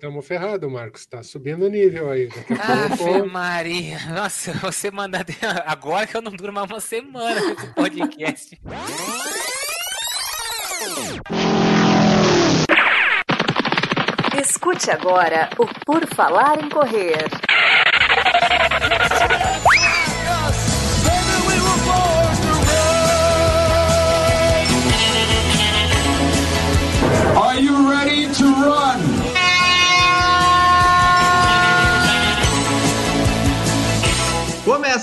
Estamos ferrados, Marcos. Está subindo o nível aí. Daqui a pouco. Maria. Nossa, você mandar. Agora que eu não duro mais uma semana esse podcast. Escute agora o Por Falar em Correr. Are you ready to run?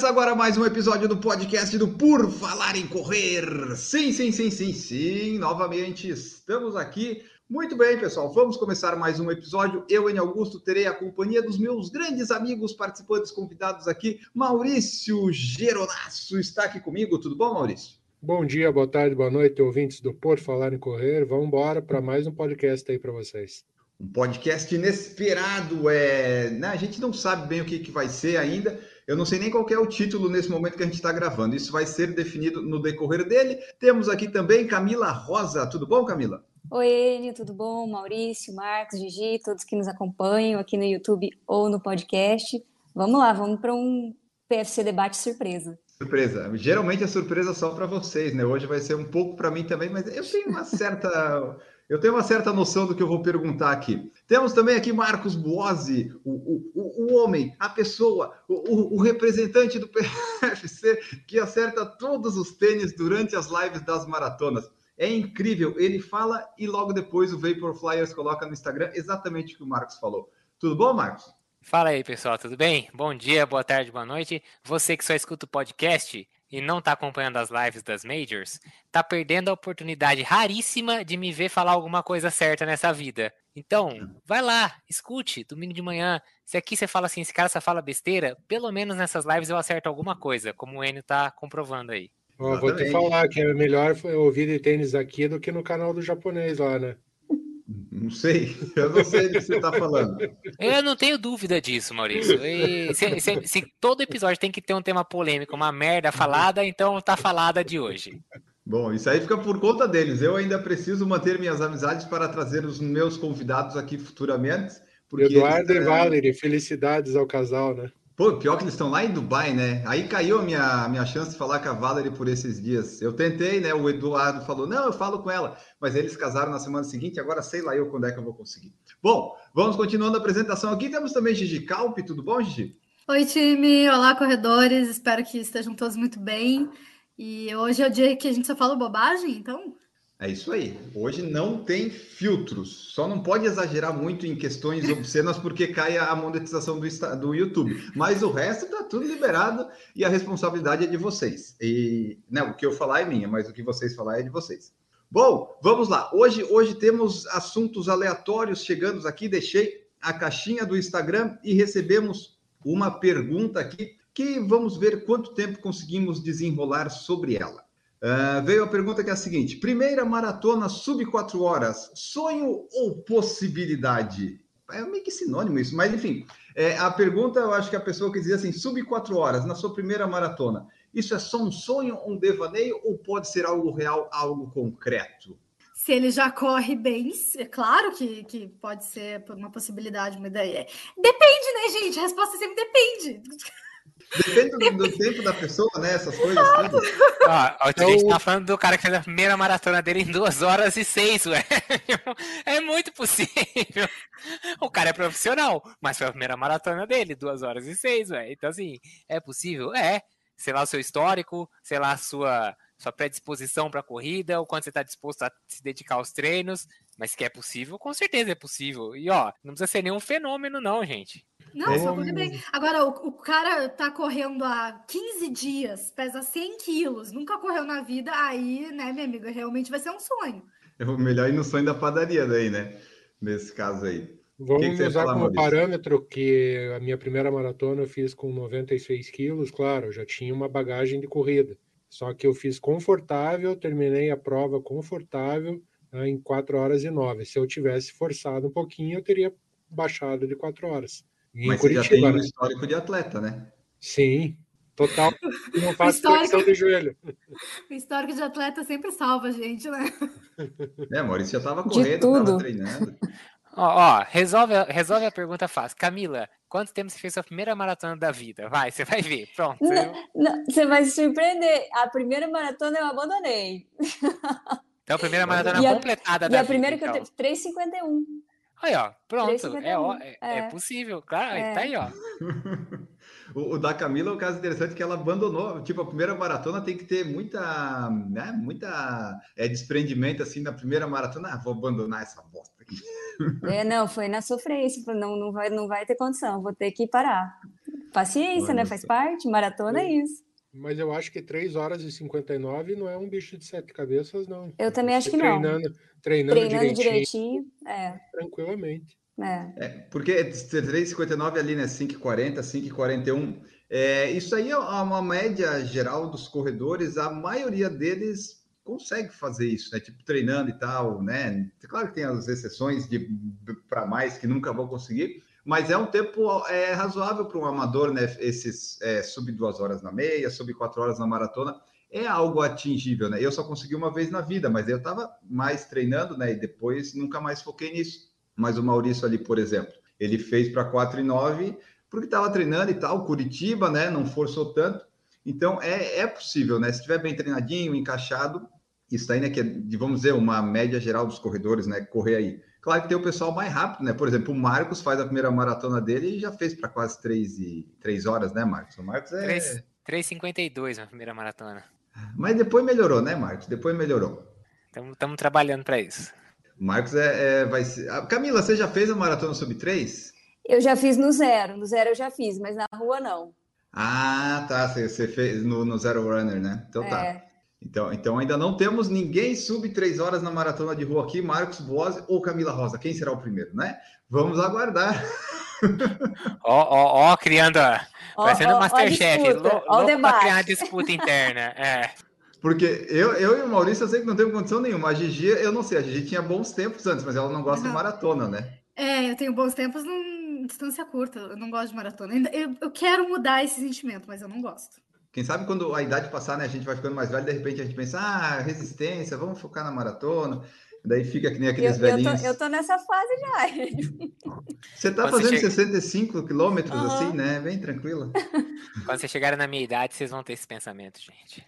Começa agora mais um episódio do podcast do Por Falar em Correr. Sim, sim, sim, sim, sim. Novamente estamos aqui. Muito bem, pessoal. Vamos começar mais um episódio. Eu, Enio Augusto, terei a companhia dos meus grandes amigos, participantes convidados aqui. Maurício Geronasso está aqui comigo. Tudo bom, Maurício? Bom dia, boa tarde, boa noite, ouvintes do Por Falar em Correr. Vamos embora para mais um podcast aí para vocês. Um podcast inesperado. É... Né, a gente não sabe bem o que, que vai ser ainda eu não sei nem qual é o título nesse momento que a gente está gravando. Isso vai ser definido no decorrer dele. Temos aqui também Camila Rosa. Tudo bom, Camila? Oi, Enio, tudo bom? Maurício, Marcos, Gigi, todos que nos acompanham aqui no YouTube ou no podcast. Vamos lá, vamos para um PFC debate surpresa. Surpresa. Geralmente a surpresa só para vocês, né? Hoje vai ser um pouco para mim também, mas eu tenho uma certa eu tenho uma certa noção do que eu vou perguntar aqui. Temos também aqui Marcos Buozzi, o, o, o homem, a pessoa, o, o, representante do PFC que acerta todos os tênis durante as lives das maratonas. É incrível, ele fala e logo depois o Vapor Flyers coloca no Instagram exatamente o que o Marcos falou. Tudo bom, Marcos? Fala aí, pessoal, tudo bem? Bom dia, boa tarde, boa noite. Você que só escuta o podcast, e não está acompanhando as lives das majors, está perdendo a oportunidade raríssima de me ver falar alguma coisa certa nessa vida. Então, vai lá, escute, domingo de manhã. Se aqui você fala assim, esse cara só fala besteira, pelo menos nessas lives eu acerto alguma coisa, como o Enio está comprovando aí. Oh, vou te falar que é melhor ouvir de tênis aqui do que no canal do japonês lá, né? Não sei, eu não sei do que você está falando. Eu não tenho dúvida disso, Maurício. Se, se, se, todo episódio tem que ter um tema polêmico, uma merda falada, então tá falada de hoje. Bom, isso aí fica por conta deles. Eu ainda preciso manter minhas amizades para trazer os meus convidados aqui futuramente. Eduardo eles... e Valerie, felicidades ao casal, né? Pô, pior que eles estão lá em Dubai, né? Aí caiu a minha, minha chance de falar com a Valerie por esses dias. Eu tentei, né? O Eduardo falou, não, eu falo com ela. Mas eles casaram na semana seguinte, agora sei lá eu quando é que eu vou conseguir. Bom, vamos continuando a apresentação aqui. Temos também Gigi Calpe, tudo bom, Gigi? Oi, time. Olá, corredores. Espero que estejam todos muito bem. E hoje é o dia que a gente só fala bobagem, então é isso aí. Hoje não tem filtros. Só não pode exagerar muito em questões obscenas porque cai a monetização do, do YouTube. Mas o resto está tudo liberado e a responsabilidade é de vocês. E né, o que eu falar é minha, mas o que vocês falar é de vocês. Bom, vamos lá. Hoje, hoje temos assuntos aleatórios chegando aqui. Deixei a caixinha do Instagram e recebemos uma pergunta aqui que vamos ver quanto tempo conseguimos desenrolar sobre ela. Uh, veio a pergunta que é a seguinte: primeira maratona sub 4 horas, sonho ou possibilidade? É meio que sinônimo isso, mas enfim, é, a pergunta eu acho que a pessoa quer dizer assim: sub 4 horas na sua primeira maratona, isso é só um sonho, um devaneio ou pode ser algo real, algo concreto? Se ele já corre bem, é claro que, que pode ser uma possibilidade, uma ideia. Depende, né, gente? A resposta sempre depende. Depende do, do, tempo da pessoa, né? Essas coisas. Tudo. Ó, a gente então, tá falando do cara que fez a primeira maratona dele em duas horas e seis, ué. É muito possível. O cara é profissional, mas foi a primeira maratona dele, duas horas e seis, ué. Então, assim, é possível? É. Sei lá o seu histórico, sei lá a sua, sua predisposição para corrida, o quanto você está disposto a se dedicar aos treinos. Mas que é possível, com certeza é possível. E ó, não precisa ser nenhum fenômeno, não, gente. Não, é. só corre bem. Agora, o, o, cara tá correndo há 15 dias, pesa 100 quilos, nunca correu na vida, aí, né, minha amiga, realmente vai ser um sonho. É o melhor ir no sonho da padaria daí, né? Nesse caso aí. Vamos que que usar como Maurício? parâmetro que a minha primeira maratona eu fiz com 96 quilos, claro, eu já tinha uma bagagem de corrida. Só que eu fiz confortável, terminei a prova confortável né, em 4 horas e 9. Se eu tivesse forçado um pouquinho, eu teria baixado de 4 horas. Mas Curitiba, você já tem um né? histórico de atleta, né? Sim, total. Não faço flexão de joelho. O histórico de atleta sempre salva a gente, né? É, Maurício já estava correndo, estava treinando. Ó, ó, resolve, resolve a pergunta fácil. Camila, quanto tempo você fez sua primeira maratona da vida? Vai, você vai ver. Pronto. Não, não, você vai se surpreender. A primeira maratona eu abandonei. Então, a primeira maratona E a- completada E da a primeira vida, que eu então. teve 3,51. Aí, ó, pronto. 3,51. É, ó, é, é É. possível, claro. É. Tá aí, ó. O, o da Camila é um caso interessante que ela abandonou. Tipo, a primeira maratona tem que ter muita, né, muita é, desprendimento assim na primeira maratona. Ah, vou abandonar essa bosta aqui. É, não, foi na sofrência. Não, não vai, não vai ter condição, vou ter que parar. Paciência, né? Faz parte, maratona é isso. Mas eu acho que 3 horas e 59 não é um bicho de sete cabeças, não. Eu também acho que não. Treinando, treinando, Treinando direitinho, direitinho, é, tranquilamente. é. É, porque 3,59 ali, né? 5,40, 5,41. É, isso aí é uma média geral dos corredores. A maioria deles consegue fazer isso, né? Tipo, treinando e tal, né? Claro que tem as exceções de para mais que nunca vão conseguir, mas é um tempo é, razoável para um amador, né? Esses é, sub duas horas na meia, sub quatro horas na maratona. É algo atingível, né? Eu só consegui uma vez na vida, mas eu estava mais treinando, né? E depois nunca mais foquei nisso. Mas o Maurício ali, por exemplo, ele fez para 4 e 9 porque estava treinando e tal, Curitiba, né? Não forçou tanto. Então é, é possível, né? Se estiver bem treinadinho, encaixado, isso aí, né? Que é, vamos dizer, uma média geral dos corredores, né? Correr aí. Claro que tem o pessoal mais rápido, né? Por exemplo, o Marcos faz a primeira maratona dele e já fez para quase 3, e, 3 horas, né, Marcos? O Marcos é. 3 3,52 na primeira maratona. Mas depois melhorou, né, Marcos? Depois melhorou. Estamos trabalhando para isso. O Marcos é, é, vai ser. Ah, Camila, você já fez a maratona sub 3? Eu já fiz no zero, no zero eu já fiz, mas na rua não. Ah, tá. Você, você fez no, no Zero Runner, né? Então tá. Então, então ainda não temos ninguém sub 3 horas na maratona de rua aqui, Marcos Boas ou Camila Rosa. Quem será o primeiro, né? Vamos aguardar. Ó, ó, ó, criando. Parecendo ó, ó a Masterchef. disputa, lou- ó o louco pra criar uma disputa interna. É. Porque eu, eu e o Maurício, eu sei que não temos condição nenhuma. A Gigi, eu não sei, a Gigi tinha bons tempos antes, mas ela não gosta de maratona, né? É, eu tenho bons tempos num distância curta. Eu não gosto de maratona. Eu, eu quero mudar esse sentimento, mas eu não gosto. Quem sabe quando a idade passar, né? A gente vai ficando mais velho, de repente a gente pensa, ah, resistência, vamos focar na maratona. Daí fica que nem eu, aqueles eu, velhinhos. tô, eu tô nessa fase já. Você tá Quando você fazendo chega- 65 quilômetros Aham. assim, né? Bem tranquila. Quando vocês chegarem na minha idade, vocês vão ter esse pensamento, gente.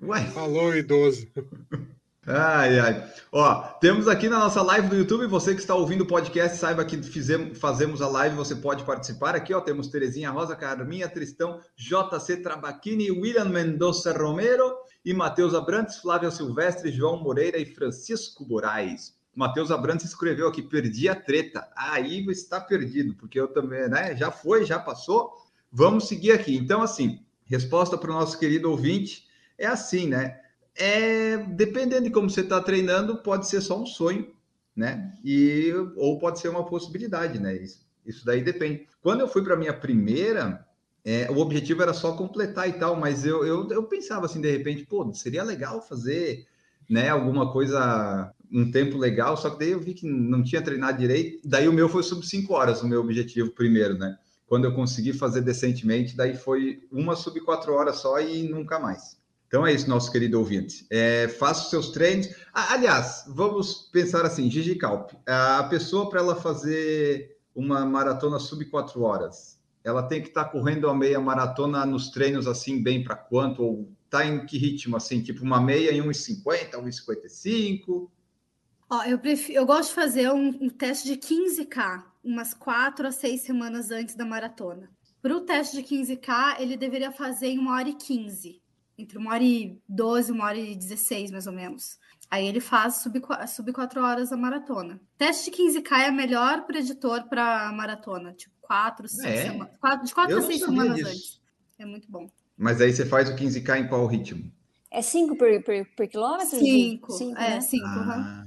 Uai. Falou, idoso. Ai, ai. Ó, temos aqui na nossa live do YouTube, você que está ouvindo o podcast, saiba que fizemos, fazemos a live, você pode participar aqui, ó. Temos Terezinha Rosa, Carminha Tristão, JC Trabaquini, William Mendonça Romero e Matheus Abrantes, Flávia Silvestre, João Moreira e Francisco Moraes. Matheus Abrantes escreveu aqui, perdi a treta. Aí está perdido, porque eu também, né? Já foi, já passou. Vamos seguir aqui. Então, assim, resposta para o nosso querido ouvinte é assim, né? É, dependendo de como você está treinando, pode ser só um sonho, né? E, ou pode ser uma possibilidade, né? Isso, isso daí depende. Quando eu fui para minha primeira, é, o objetivo era só completar e tal, mas eu, eu, eu pensava assim, de repente, pô, seria legal fazer, né? Alguma coisa, um tempo legal, só que daí eu vi que não tinha treinado direito. Daí o meu foi sub 5 horas, o meu objetivo primeiro, né? Quando eu consegui fazer decentemente, daí foi uma sub 4 horas só e nunca mais. Então é isso, nosso querido ouvinte. É, faça os seus treinos. Ah, aliás, vamos pensar assim, Gigi Calp. A pessoa, para ela fazer uma maratona sub 4 horas, ela tem que estar correndo a meia maratona nos treinos assim, bem para quanto? Ou tá em que ritmo assim? Tipo uma meia em 1,50, 1,55? Ó, eu, prefiro, eu gosto de fazer um, um teste de 15K, umas 4 a 6 semanas antes da maratona. Para o teste de 15K, ele deveria fazer em 1 hora e 15. Entre 1 hora e 12 e 1 hora e 16, mais ou menos. Aí ele faz sub, sub 4 horas a maratona. Teste de 15K é melhor preditor para maratona. Tipo, 4, 5 É? semanas. De 4 Eu a não 6 sabia semanas disso. antes. É muito bom. Mas aí você faz o 15K em qual ritmo? É 5 por, por, por quilômetro? Gi? 5. Cinco, É, né? 5. Ah,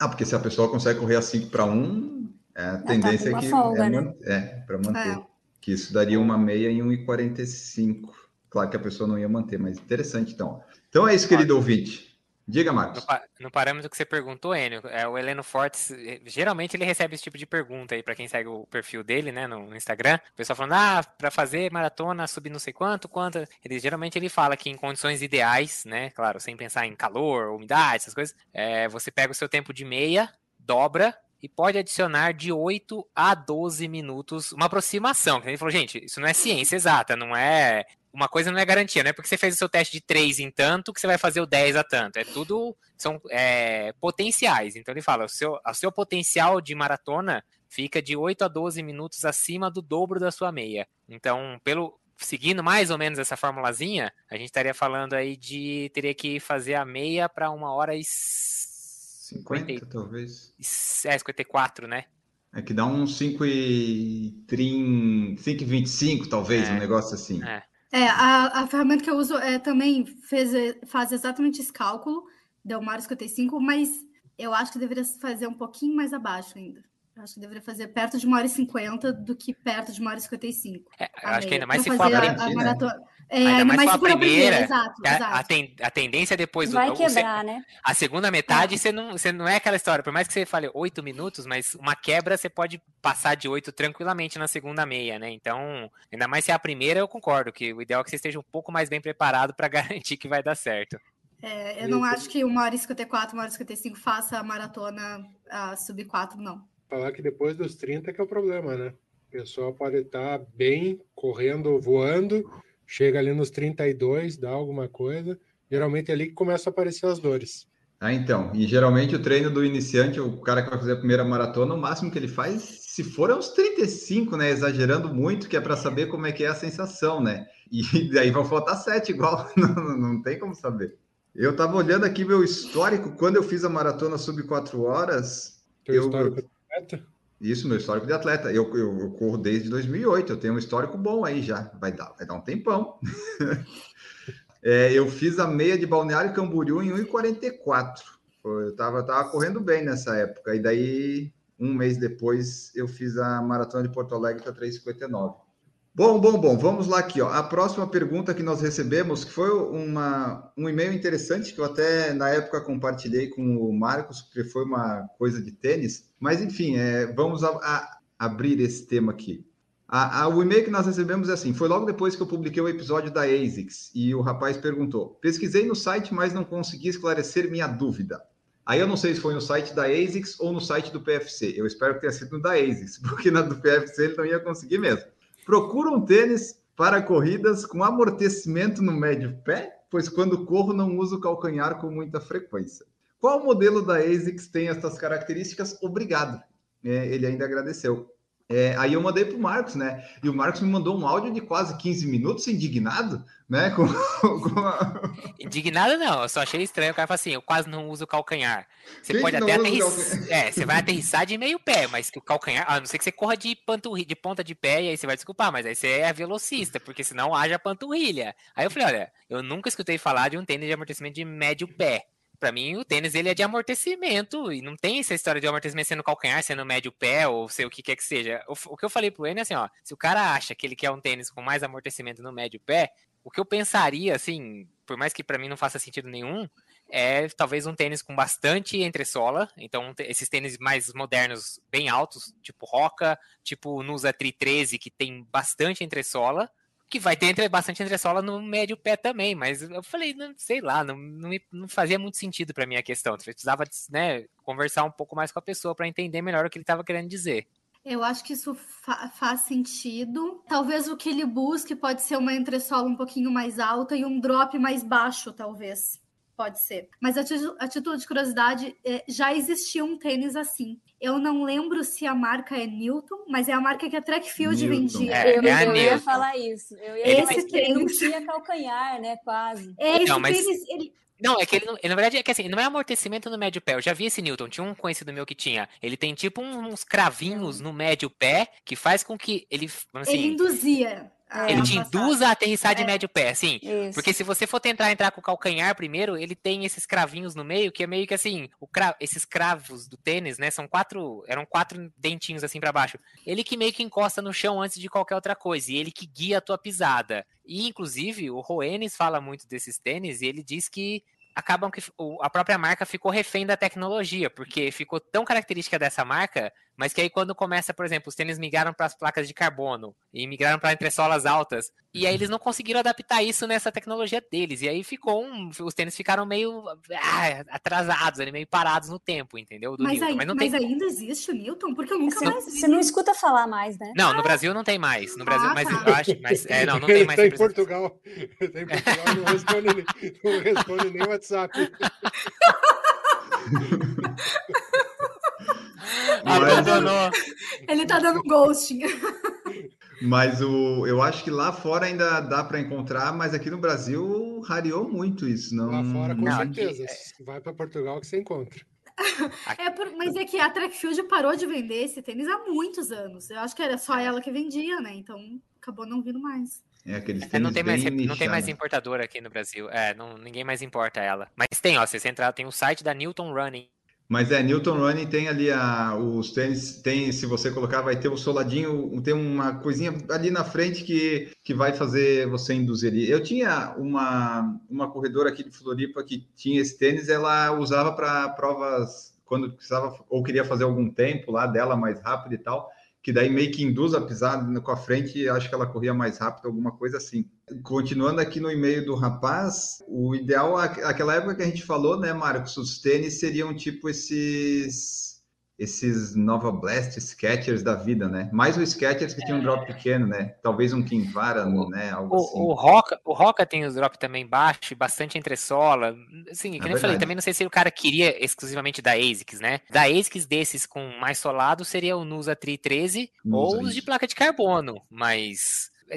ah, porque se a pessoa consegue correr a 5 para 1, a tendência com é uma que folga, é, né? é para manter. É. Que isso daria uma meia em 1,45. Claro que a pessoa não ia manter, mas interessante então. Então é isso, querido ouvinte. Diga, Marcos. no parâmetro que você perguntou, Enio, é, o Heleno Fortes, eh, geralmente ele recebe esse tipo de pergunta aí pra quem segue o perfil dele, né, no, no Instagram. O pessoal falando, ah, pra fazer maratona, subir não sei quanto, quanto. Ele, geralmente ele fala que em condições ideais, né, claro, sem pensar em calor, umidade, essas coisas, é, você pega o seu tempo de meia, dobra e pode adicionar de 8 a 12 minutos, uma aproximação. Ele falou, gente, isso não é ciência exata, não é. Uma coisa não é garantia, não é porque você fez o seu teste de 3 em tanto que você vai fazer o 10 a tanto. É tudo. São é, potenciais. Então ele fala: o seu, o seu potencial de maratona fica de 8 a 12 minutos acima do dobro da sua meia. Então, pelo, seguindo mais ou menos essa formulazinha, a gente estaria falando aí de teria que fazer a meia para uma hora e 50, 50 talvez. É, 54, né? É que dá uns 5 e 30, 5 e 25, talvez, é. um negócio assim. É, é a, a ferramenta que eu uso é, também fez, faz exatamente esse cálculo, deu uma hora 55, mas eu acho que deveria fazer um pouquinho mais abaixo ainda. Acho que deveria fazer perto de uma hora e cinquenta do que perto de uma hora e cinquenta e cinco. É, acho que ainda mais se for a, a, a maratona. É, ainda, ainda mais, mais se for a primeira, exato, a, exato. A, ten, a, tendência depois Vai do, quebrar, você, né? A segunda metade é. você não, você não é aquela história, por mais que você fale oito minutos, mas uma quebra você pode passar de oito tranquilamente na segunda meia, né? Então, ainda mais se é a primeira, eu concordo que o ideal é que você esteja um pouco mais bem preparado para garantir que vai dar certo. É, eu não acho que uma hora e 54, uma hora e 55 faça a maratona a sub 4, não falar que depois dos 30 que é o problema, né? O pessoal pode estar bem, correndo, voando, chega ali nos 32, dá alguma coisa, geralmente é ali que começa a aparecer as dores. Ah, então, e geralmente o treino do iniciante, o cara que vai fazer a primeira maratona, o máximo que ele faz, se for é uns 35, né? Exagerando muito, que é para saber como é que é a sensação, né? E daí vai faltar 7 igual, não, não tem como saber. Eu estava olhando aqui meu histórico, quando eu fiz a maratona sub 4 horas, Teu eu, histórico atleta? Isso, meu histórico de atleta. Eu, eu, eu, corro desde 2008, eu tenho um histórico bom aí já. Vai dar, vai dar um tempão. é, eu fiz a meia de Balneário Camboriú em 1,44. Eu estava tava correndo bem nessa época. E daí, um mês depois, eu fiz a maratona de Porto Alegre para 3,59. Bom, bom, bom, vamos lá aqui. Ó. A próxima pergunta que nós recebemos foi uma, um e-mail interessante que eu até na época compartilhei com o Marcos, porque foi uma coisa de tênis. Mas enfim, é, vamos a, a abrir esse tema aqui. A, a, o e-mail que nós recebemos é assim: foi logo depois que eu publiquei o episódio da ASICS e o rapaz perguntou: pesquisei no site, mas não consegui esclarecer minha dúvida. Aí eu não sei se foi no site da ASICS ou no site do PFC. Eu espero que tenha sido no da ASICS, porque na do PFC ele não ia conseguir mesmo. Procura um tênis para corridas com amortecimento no médio pé, pois quando corro não uso calcanhar com muita frequência. Qual modelo da ASICS tem essas características? Obrigado. É, ele ainda agradeceu. É, aí eu mandei para o Marcos, né? E o Marcos me mandou um áudio de quase 15 minutos, indignado, né? Com, com a... Indignado não, eu só achei estranho. O cara fala assim: eu quase não uso calcanhar. Você Quem pode até aterrissar. É, você vai aterrissar de meio pé, mas o calcanhar, a não ser que você corra de, panturri... de ponta de pé, e aí você vai desculpar, mas aí você é velocista, porque senão haja panturrilha. Aí eu falei: olha, eu nunca escutei falar de um tênis de amortecimento de médio pé. Para mim, o tênis ele é de amortecimento e não tem essa história de amortecimento sendo calcanhar, sendo médio pé ou sei o que quer que seja. O, o que eu falei pro Enio é assim, ó, se o cara acha que ele quer um tênis com mais amortecimento no médio pé, o que eu pensaria, assim, por mais que para mim não faça sentido nenhum, é talvez um tênis com bastante entressola. Então, esses tênis mais modernos, bem altos, tipo Roca, tipo Nusa Tri 13, que tem bastante entressola que vai ter entre, bastante entressola no médio pé também, mas eu falei, não, sei lá, não, não, não fazia muito sentido para mim a questão. Eu precisava né, conversar um pouco mais com a pessoa para entender melhor o que ele estava querendo dizer. Eu acho que isso fa faz sentido. Talvez o que ele busque pode ser uma entressola um pouquinho mais alta e um drop mais baixo, talvez. Pode ser. Mas a, a título de curiosidade, é, já existia um tênis assim. Eu não lembro se a marca é Newton, mas é a marca que a Trackfield Newton. vendia. É, eu, é eu ia falar isso. Eu ia Esse tênis... não tinha calcanhar, né? Quase. Esse não, mas... tênis, ele... Não, é que ele, não, na verdade, é que assim, não é amortecimento no médio pé. Eu já vi esse Newton, tinha um conhecido meu que tinha. Ele tem tipo uns cravinhos no médio pé que faz com que ele. Assim, ele induzia. É, ele te induz a aterrissar de é. médio pé, assim. Isso. Porque se você for tentar entrar com o calcanhar primeiro, ele tem esses cravinhos no meio, que é meio que assim, cra... esses cravos do tênis, né? São quatro. Eram quatro dentinhos assim para baixo. Ele que meio que encosta no chão antes de qualquer outra coisa. E ele que guia a tua pisada. E, inclusive, o Roenes fala muito desses tênis e ele diz que acabam que a própria marca ficou refém da tecnologia, porque ficou tão característica dessa marca mas que aí quando começa, por exemplo, os tênis migraram para as placas de carbono e migraram para entressolas altas, e aí eles não conseguiram adaptar isso nessa tecnologia deles, e aí ficou um, os tênis ficaram meio ah, atrasados, ali, meio parados no tempo, entendeu? Mas, aí, mas, mas tem... ainda existe o Newton? Porque eu nunca você, mais vi. Você não escuta falar mais, né? Não, no Brasil não tem mais. No Brasil, ah, mas tá. eu acho, mas é, não, não tem mais. Tem em Portugal. Tem em Portugal, não responde, não responde nem WhatsApp. Abandonou. Ele tá dando ghosting. Mas o, eu acho que lá fora ainda dá para encontrar, mas aqui no Brasil rareou muito isso. Não... Lá fora, com não, certeza. Aqui... Vai para Portugal que você encontra. É por, mas é que a Trackfield parou de vender esse tênis há muitos anos. Eu acho que era só ela que vendia, né? Então acabou não vindo mais. É, aqueles é, não tem mais não tem mais importadora aqui no Brasil. É, não, ninguém mais importa ela. Mas tem, ó, se você entrar, tem o site da Newton Running. Mas é, Newton Running tem ali a, os tênis, tem, se você colocar, vai ter o soladinho, tem uma coisinha ali na frente que, que vai fazer você induzir ali. Eu tinha uma, uma corredora aqui de Floripa que tinha esse tênis, ela usava para provas quando precisava ou queria fazer algum tempo lá dela mais rápido e tal que daí meio que induz a pisada com a frente, acho que ela corria mais rápido, alguma coisa assim. Continuando aqui no e-mail do rapaz, o ideal, aquela época que a gente falou, né, Marcos, os tênis seriam tipo esses esses Nova Blast Sketchers da vida, né? Mais o Sketchers que tinha um drop pequeno, né? Talvez um Kinvara, né? Algo o, assim. O Roca, o Roca tem os drop também baixo, bastante entressola. Assim, que é nem eu falei, também não sei se o cara queria exclusivamente da ASICS, né? Da ASICS desses com mais solado seria o Nusa Tri 13 Nusa, ou os de placa de carbono, mas é,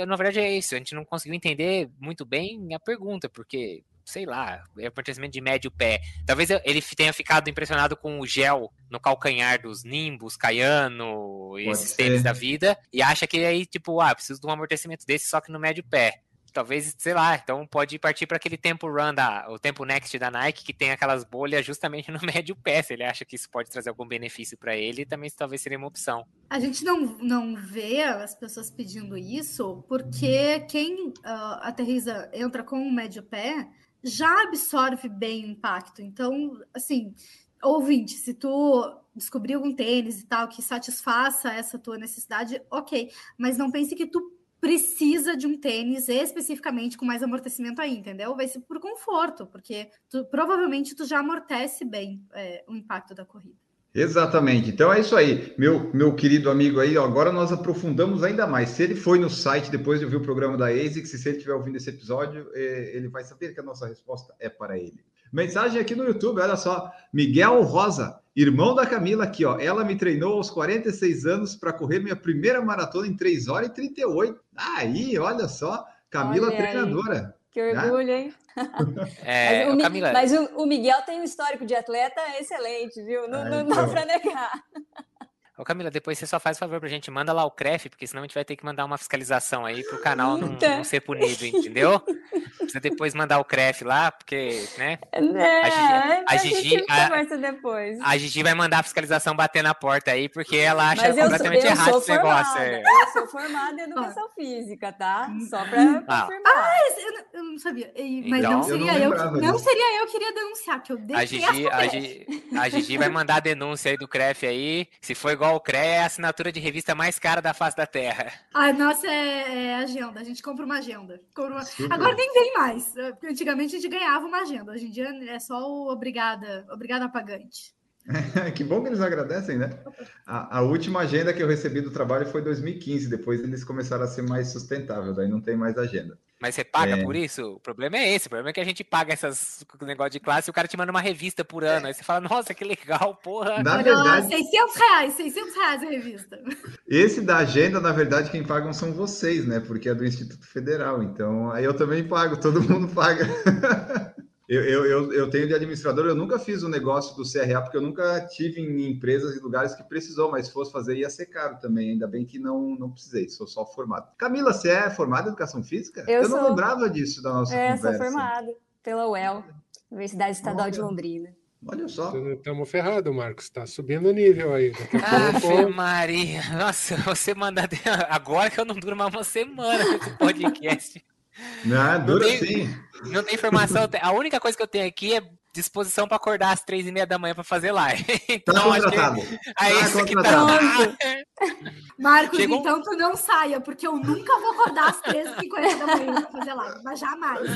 é, na verdade é isso, a gente não conseguiu entender muito bem a pergunta, porque sei lá, é amortecimento de médio pé. Talvez ele tenha ficado impressionado com o gel no calcanhar dos Nimbus, Caiano e esses ser. tênis da vida, e acha que aí, tipo, ah, preciso de um amortecimento desse só que no médio pé talvez, sei lá, então pode partir para aquele tempo run da, o tempo next da Nike que tem aquelas bolhas justamente no médio pé. Se ele acha que isso pode trazer algum benefício para ele, também talvez seria uma opção. A gente não, não vê as pessoas pedindo isso porque quem uh, aterriza entra com o médio pé já absorve bem o impacto. Então, assim, ouvinte, se tu descobrir algum tênis e tal que satisfaça essa tua necessidade, ok. Mas não pense que tu precisa de um tênis especificamente com mais amortecimento aí, entendeu? Vai ser por conforto, porque tu, provavelmente tu já amortece bem é, o impacto da corrida. Exatamente. Então é isso aí, meu, meu querido amigo aí. Agora nós aprofundamos ainda mais. Se ele foi no site depois de ouvir o programa da ASICS, se ele estiver ouvindo esse episódio, é, ele vai saber que a nossa resposta é para ele. Mensagem aqui no YouTube, olha só. Miguel Rosa, irmão da Camila aqui, ó. Ela me treinou aos 46 anos para correr minha primeira maratona em 3 horas e 38. Aí, olha só, Camila olha treinadora. Aí. Que orgulho, hein? É, mas, o, Camila... mas o, o, Miguel tem um histórico de atleta excelente, viu? Não, não dá para negar. Ô Camila, depois você só faz favor pra gente, manda lá o CREF, porque senão a gente vai ter que mandar uma fiscalização aí pro canal não, não ser punido, entendeu? Precisa depois mandar o CREF lá, porque, né? É, a Gigi, a, Gigi, a, depois. a Gigi vai mandar a fiscalização bater na porta aí, porque ela acha completamente sou, errado esse formada, negócio. É. Eu sou formada em educação física, tá? Só pra ah. confirmar. Ah, eu não, sabia. Mas então, não seria eu, eu não seria eu que iria denunciar, que eu a Gigi, a Gigi, a Gigi vai mandar a denúncia aí do CREF aí, se for igual o CREA é a assinatura de revista mais cara da face da Terra. A nossa é, é agenda, a gente compra uma agenda. Compra uma... Agora nem vem mais. Antigamente a gente ganhava uma agenda, hoje em dia é só o obrigada, obrigada pagante. que bom que eles agradecem, né? A, a, última agenda que eu recebi do trabalho foi 2015, depois eles começaram a ser mais sustentável, daí não tem mais agenda. Mas você paga é. por isso? O problema é esse. O problema é que a gente paga esses negócio de classe e o cara te manda uma revista por ano. É. Aí você fala, nossa, que legal, porra. Na verdade... 600 reais, 600 reais a revista. Esse da agenda, na verdade, quem pagam são vocês, né? Porque é do Instituto Federal. Então, aí eu também pago, todo mundo paga. Eu, eu, eu, eu, tenho de administrador, eu nunca fiz o um negócio do CRA, porque eu nunca tive em empresas e lugares que precisou, mas se fosse fazer ia ser caro também. Ainda bem que não, não precisei, sou só formado. Camila, você é formada em educação física? Eu, eu sou... não lembrava disso da nossa é, conversa. sou formada pela UEL, Universidade Estadual Olha. de Londrina. Olha só. Estamos ferrados, Marcos. Está subindo o nível aí. Ave Maria. Nossa, você mandar. Agora que eu não durmo uma semana nesse podcast. Não, dura não tem, sim. Não tem informação. A única coisa que eu tenho aqui é disposição para acordar às três e meia da manhã para fazer live. Então, tá contratado. Que... É tá isso que tá. Marcos, Chegou... então tu não saia, porque eu nunca vou acordar às três e quarenta da manhã para fazer live, mas jamais.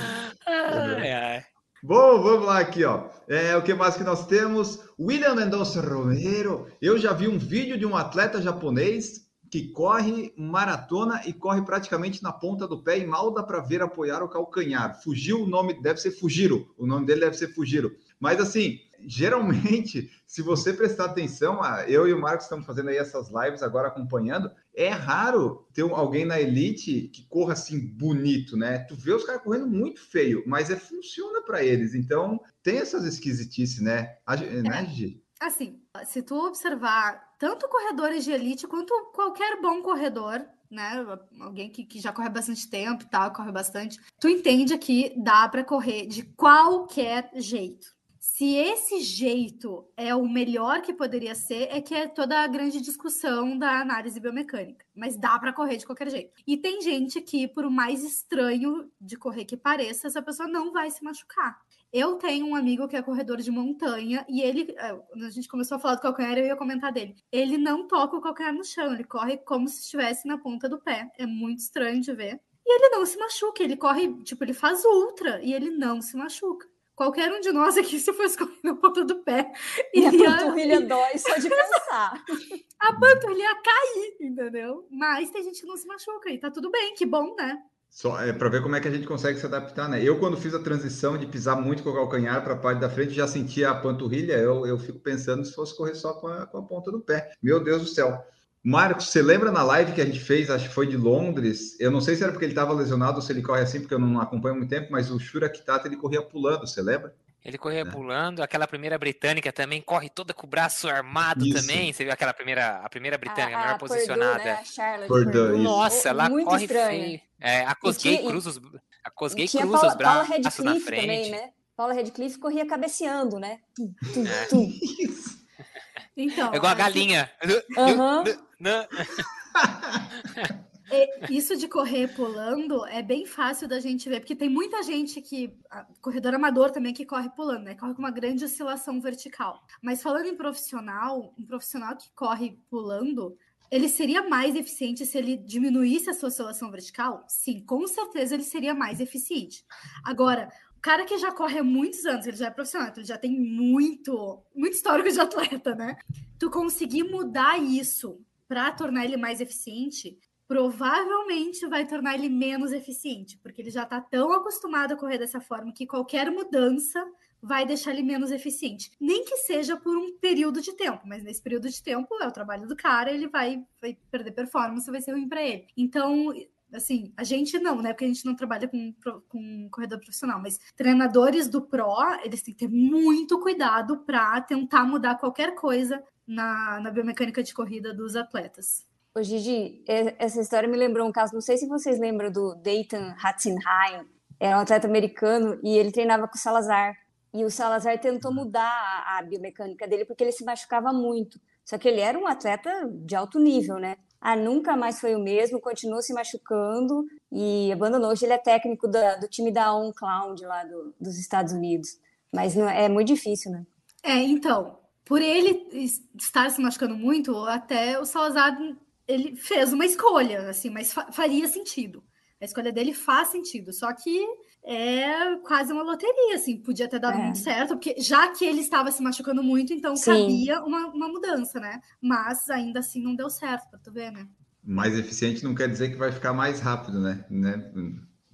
É, é. Bom, vamos lá aqui, ó. É, o que mais que nós temos? William Mendonça Romero. Eu já vi um vídeo de um atleta japonês que corre maratona e corre praticamente na ponta do pé e mal dá para ver apoiar o calcanhar. Fugiu o nome, deve ser Fujiro, o nome dele deve ser Fujiro. Mas assim, geralmente, se você prestar atenção, eu e o Marcos estamos fazendo aí essas lives agora acompanhando, é raro ter alguém na elite que corra assim bonito, né? Tu vê os caras correndo muito feio, mas é funciona para eles. Então, tem essas esquisitices, né? A, né, Gigi? Assim, se tu observar tanto corredores de elite quanto qualquer bom corredor, né? Alguém que, que já corre bastante tempo e tal, corre bastante, tu entende que dá para correr de qualquer jeito. Se esse jeito é o melhor que poderia ser, é que é toda a grande discussão da análise biomecânica. Mas dá para correr de qualquer jeito. E tem gente que, por mais estranho de correr que pareça, essa pessoa não vai se machucar. Eu tenho um amigo que é corredor de montanha e ele, é, quando a gente começou a falar do calcanhar, eu ia comentar dele. Ele não toca o calcanhar no chão, ele corre como se estivesse na ponta do pé. É muito estranho de ver. E ele não se machuca, ele corre, tipo, ele faz ultra e ele não se machuca. Qualquer um de nós aqui, se fosse correr na ponta do pé, iria... a panturrilha dói só de pensar. a panturrilha ia cair, entendeu? Mas tem gente que não se machuca e tá tudo bem, que bom, né? Só é para ver como é que a gente consegue se adaptar, né? Eu, quando fiz a transição de pisar muito com o calcanhar para a parte da frente, já sentia a panturrilha. Eu, eu fico pensando se fosse correr só com a, com a ponta do pé. Meu Deus do céu. Marcos, você lembra na live que a gente fez, acho que foi de Londres? Eu não sei se era porque ele estava lesionado ou se ele corre assim, porque eu não acompanho muito tempo, mas o Shura Kitata ele corria pulando, você lembra? Ele corria é. pulando, aquela primeira britânica também corre toda com o braço armado isso. também. Você viu aquela primeira, a primeira britânica, a, a melhor Purdue, posicionada. Né? A Charlotte Purdue, Nossa, Muito corre estranho. feio. É, a Cosgay cruza os, a Cosgay cruza Paula, os braços na frente. Também, né? Paula Redcliffe corria cabeceando, né? Tum, tum, é. tum. Então, é igual a galinha. Uhum. isso de correr pulando é bem fácil da gente ver, porque tem muita gente que, corredor amador também, que corre pulando, né? Corre com uma grande oscilação vertical. Mas falando em profissional, um profissional que corre pulando, ele seria mais eficiente se ele diminuísse a sua oscilação vertical? Sim, com certeza ele seria mais eficiente. Agora, o cara que já corre há muitos anos, ele já é profissional, então ele já tem muito, muito histórico de atleta, né? Tu conseguir mudar isso para tornar ele mais eficiente, provavelmente vai tornar ele menos eficiente, porque ele já está tão acostumado a correr dessa forma que qualquer mudança vai deixar ele menos eficiente. Nem que seja por um período de tempo, mas nesse período de tempo é o trabalho do cara, ele vai, vai perder performance, vai ser ruim para ele. Então, assim, a gente não, né? Porque a gente não trabalha com, com corredor profissional, mas treinadores do Pro, eles têm que ter muito cuidado para tentar mudar qualquer coisa na, na biomecânica de corrida dos atletas. Ô Gigi, essa história me lembrou um caso, não sei se vocês lembram do Dayton Hatzenheim, era um atleta americano e ele treinava com o Salazar. E o Salazar tentou mudar a, a, biomecânica dele porque ele se machucava muito. Só que ele era um atleta de alto nível, né? Ah, nunca mais foi o mesmo, continuou se machucando e abandonou. Hoje ele é técnico da, do time da On Cloud lá do, dos Estados Unidos. Mas não, é muito difícil, né? É, então, por ele estar se machucando muito, até o Salazar ele fez uma escolha, assim, mas faria sentido. A escolha dele faz sentido, só que é quase uma loteria, assim, podia ter dado é. muito certo, porque já que ele estava se machucando muito, então Sim. cabia uma, uma mudança, né? Mas ainda assim não deu certo, para tu ver, né? Mais eficiente não quer dizer que vai ficar mais rápido, né? né?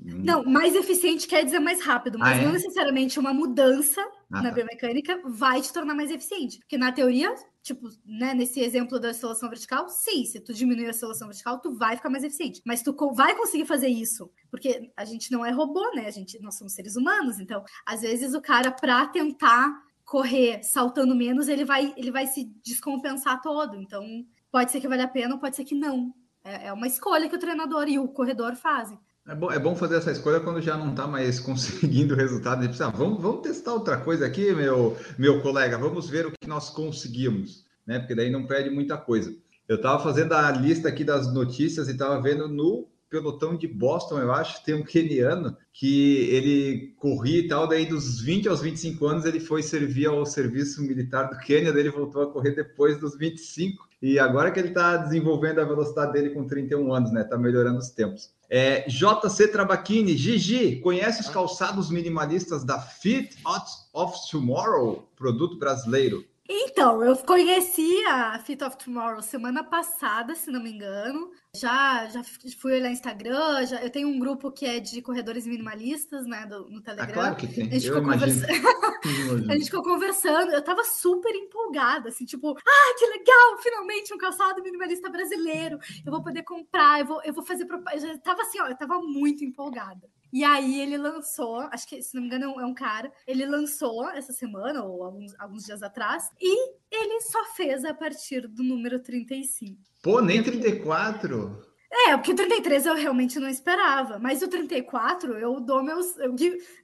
Não, mais eficiente quer dizer mais rápido, mas ah, é? não necessariamente uma mudança ah, na tá. biomecânica vai te tornar mais eficiente. Porque na teoria, tipo, né, nesse exemplo da oscilação vertical, sim, se tu diminuir a oscilação vertical, tu vai ficar mais eficiente. Mas tu vai conseguir fazer isso, porque a gente não é robô, né? A gente, nós somos seres humanos, então, às vezes o cara para tentar correr saltando menos, ele vai ele vai se descompensar todo. Então, pode ser que valha a pena, pode ser que não. É, é uma escolha que o treinador e o corredor fazem. É bom, é bom fazer essa escolha quando já não está mais conseguindo resultado. E ah, vamos, vamos testar outra coisa aqui, meu, meu colega, vamos ver o que nós conseguimos, né? Porque daí não perde muita coisa. Eu estava fazendo a lista aqui das notícias e estava vendo no pelotão de Boston, eu acho, tem um keniano que ele corria e tal, daí dos 20 aos 25 anos ele foi servir ao serviço militar do Quênia, daí ele voltou a correr depois dos 25, e agora que ele está desenvolvendo a velocidade dele com 31 anos, né? Tá melhorando os tempos. É, JC Trabacchini, Gigi, conhece os calçados minimalistas da Fit of Tomorrow, produto brasileiro? Então, eu conheci a Fit of Tomorrow semana passada, se não me engano. Já, já fui olhar Instagram, já, eu tenho um grupo que é de corredores minimalistas, né, do, no Telegram. Ah, claro que tem. A gente, ficou conversa... a gente ficou conversando, eu tava super empolgada, assim, tipo, ah, que legal, finalmente um calçado minimalista brasileiro, eu vou poder comprar, eu vou, eu vou fazer propaganda. Eu tava assim, ó, eu tava muito empolgada. E aí ele lançou, acho que se não me engano é um cara, ele lançou essa semana ou alguns, alguns dias atrás, e ele só fez a partir do número 35. Pô, nem 34? É, porque o 33 eu realmente não esperava, mas o 34 eu dou meus, eu,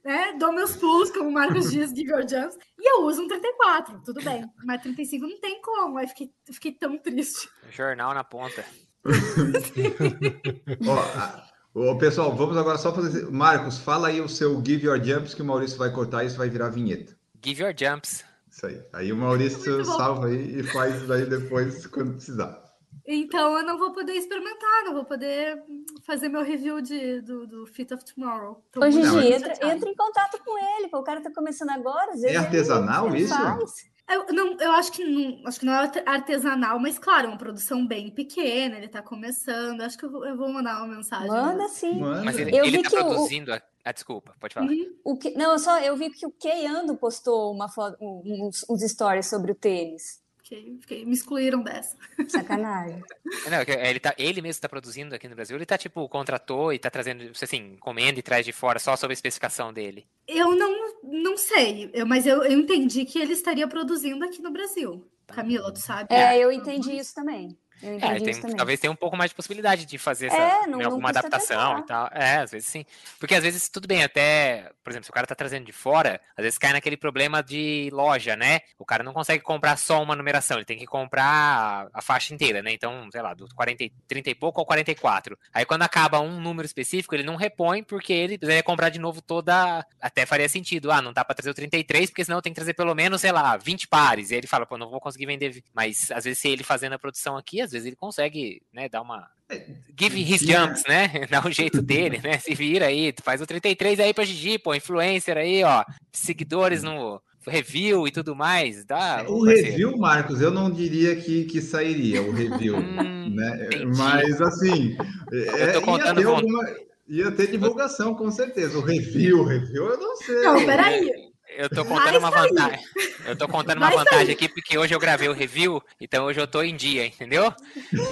né, dou meus pulos, como o Marcos diz, give your jumps, e eu uso um 34, tudo bem, mas 35 não tem como, aí fiquei, fiquei tão triste. Jornal na ponta. Ó, Ô, pessoal, vamos agora só fazer. Marcos, fala aí o seu Give Your Jumps que o Maurício vai cortar e isso vai virar vinheta. Give Your Jumps. Isso aí. Aí o Maurício salva aí e faz isso aí depois quando precisar. Então eu não vou poder experimentar, não vou poder fazer meu review de, do, do Fit of Tomorrow. Tô Ô, Gigi, entra, entra, em contato com ele, o cara tá começando agora. Às vezes é artesanal isso? Faz. Eu, não, eu acho que não, acho que não é artesanal, mas claro, é uma produção bem pequena, ele está começando. Acho que eu, eu, vou mandar uma mensagem. Manda sim. Manda. Mas ele, eu ele tá produzindo. O... Ah, desculpa, pode falar. Uhum. O que, não, só eu vi que o Kei Ando postou uma foto, uns, uns stories sobre o tênis. Fiquei, fiquei, me excluíram dessa. Sacanagem. Não, é ele, tá, ele mesmo está produzindo aqui no Brasil, ele tá, tipo, contratou e tá trazendo, assim, encomenda e traz de fora só sobre a especificação dele. Eu não, não sei, eu, mas eu, eu entendi que ele estaria produzindo aqui no Brasil. Tá. Camila, tu sabe? É, eu entendi isso também. É, tem, talvez tenha um pouco mais de possibilidade de fazer essa, é, não, né, alguma adaptação e tal. É, às vezes sim. Porque às vezes, tudo bem, até, por exemplo, se o cara tá trazendo de fora, às vezes cai naquele problema de loja, né? O cara não consegue comprar só uma numeração, ele tem que comprar a, a faixa inteira, né? Então, sei lá, do 40, 30 e pouco ao 44. Aí quando acaba um número específico, ele não repõe, porque ele precisaria comprar de novo toda. Até faria sentido. Ah, não dá pra trazer o 33, porque senão tem que trazer pelo menos, sei lá, 20 pares. E aí ele fala, pô, não vou conseguir vender. Mas às vezes, se ele fazendo a produção aqui, às vezes ele consegue, né, dar uma. É, give his jumps, né? Dá o um jeito dele, né? Se vira aí, faz o 33 aí pra Gigi, pô, influencer aí, ó. Seguidores no review e tudo mais. Dá, o review, Marcos, eu não diria que, que sairia o review, hum, né? Mas assim, é, ia, ter alguma, ia ter divulgação, com certeza. O review, o review, eu não sei. Não, peraí. Eu tô contando uma vantagem. Eu tô contando uma vantagem aqui porque hoje eu gravei o review, então hoje eu tô em dia, entendeu?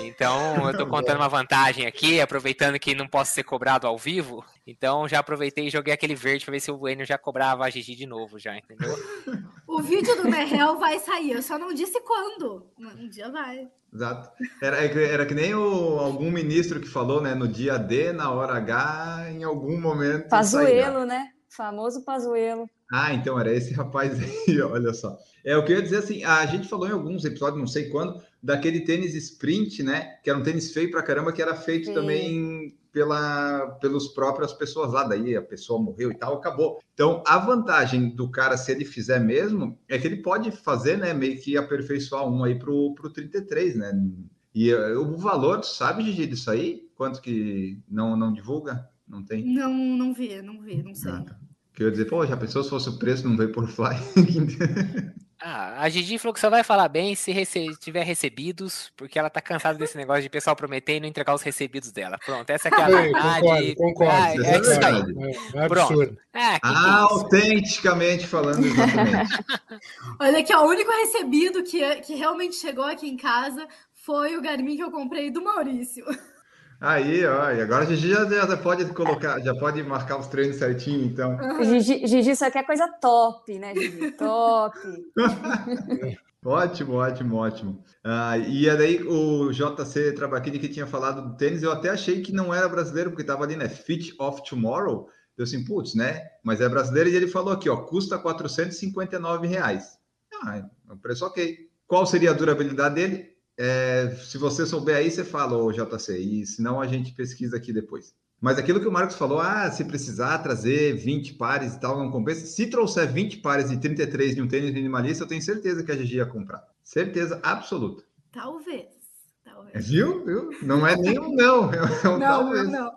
Então eu tô contando uma vantagem aqui, aproveitando que não posso ser cobrado ao vivo. Então já aproveitei e joguei aquele verde para ver se o Enio já cobrava a Gigi de novo, já, entendeu? O vídeo do Merrell vai sair, eu só não disse quando. Um dia vai. Exato. Era, era que nem o, algum ministro que falou, né? No dia D, na hora H, em algum momento. Pazuelo, né? Famoso Pazuelo. Ah, então era esse rapaz aí, olha só. É, eu queria dizer assim, a gente falou em alguns episódios, não sei quando, daquele tênis sprint, né? Que era um tênis feio pra caramba, que era feito Sim. também pela, pelos próprias pessoas lá, daí a pessoa morreu e tal, acabou. Então, a vantagem do cara, se ele fizer mesmo, é que ele pode fazer, né, meio que aperfeiçoar um aí pro, pro 33, né? E uh, o valor, sabe, Gigi, disso aí? Quanto que não, não divulga? Não tem? Não, não vi, não vi, não sei. Ah, tá. Que eu ia dizer, pô, já pensou se fosse o preço, não veio por fly? ah, a Gigi falou que só vai falar bem se rece tiver recebidos, porque ela tá cansada desse negócio de pessoal prometer e não entregar os recebidos dela. Pronto, essa aqui é a verdade. Concordo, concordo. Ah, é, é, isso aí. É, é Pronto. Ah, ah autenticamente falando, exatamente. Olha aqui, ó, o único recebido que, que realmente chegou aqui em casa foi o Garmin que eu comprei do Maurício. Aí, ó, e agora a Gigi já, já, pode colocar, já pode marcar os treinos certinho, então. Gigi, Gigi só quer coisa top, né, Gigi? Top. ótimo, ótimo, ótimo. Ah, e aí o JC Trabaquini que tinha falado do tênis, eu até achei que não era brasileiro, porque estava ali, né? Fit of Tomorrow. Eu assim, putz, né? Mas é brasileiro e ele falou aqui, ó, custa 459 reais. Ah, é um preço ok. Qual seria a durabilidade dele? É, se você souber aí, você fala, ô JC, e senão a gente pesquisa aqui depois. Mas aquilo que o Marcos falou, ah, se precisar trazer 20 pares e tal, não compensa. Se trouxer 20 pares e 33 de um tênis minimalista, eu tenho certeza que a GG ia comprar. Certeza absoluta. Talvez. talvez. Viu? Viu? Não é nem um não. É um não, talvez. não, não.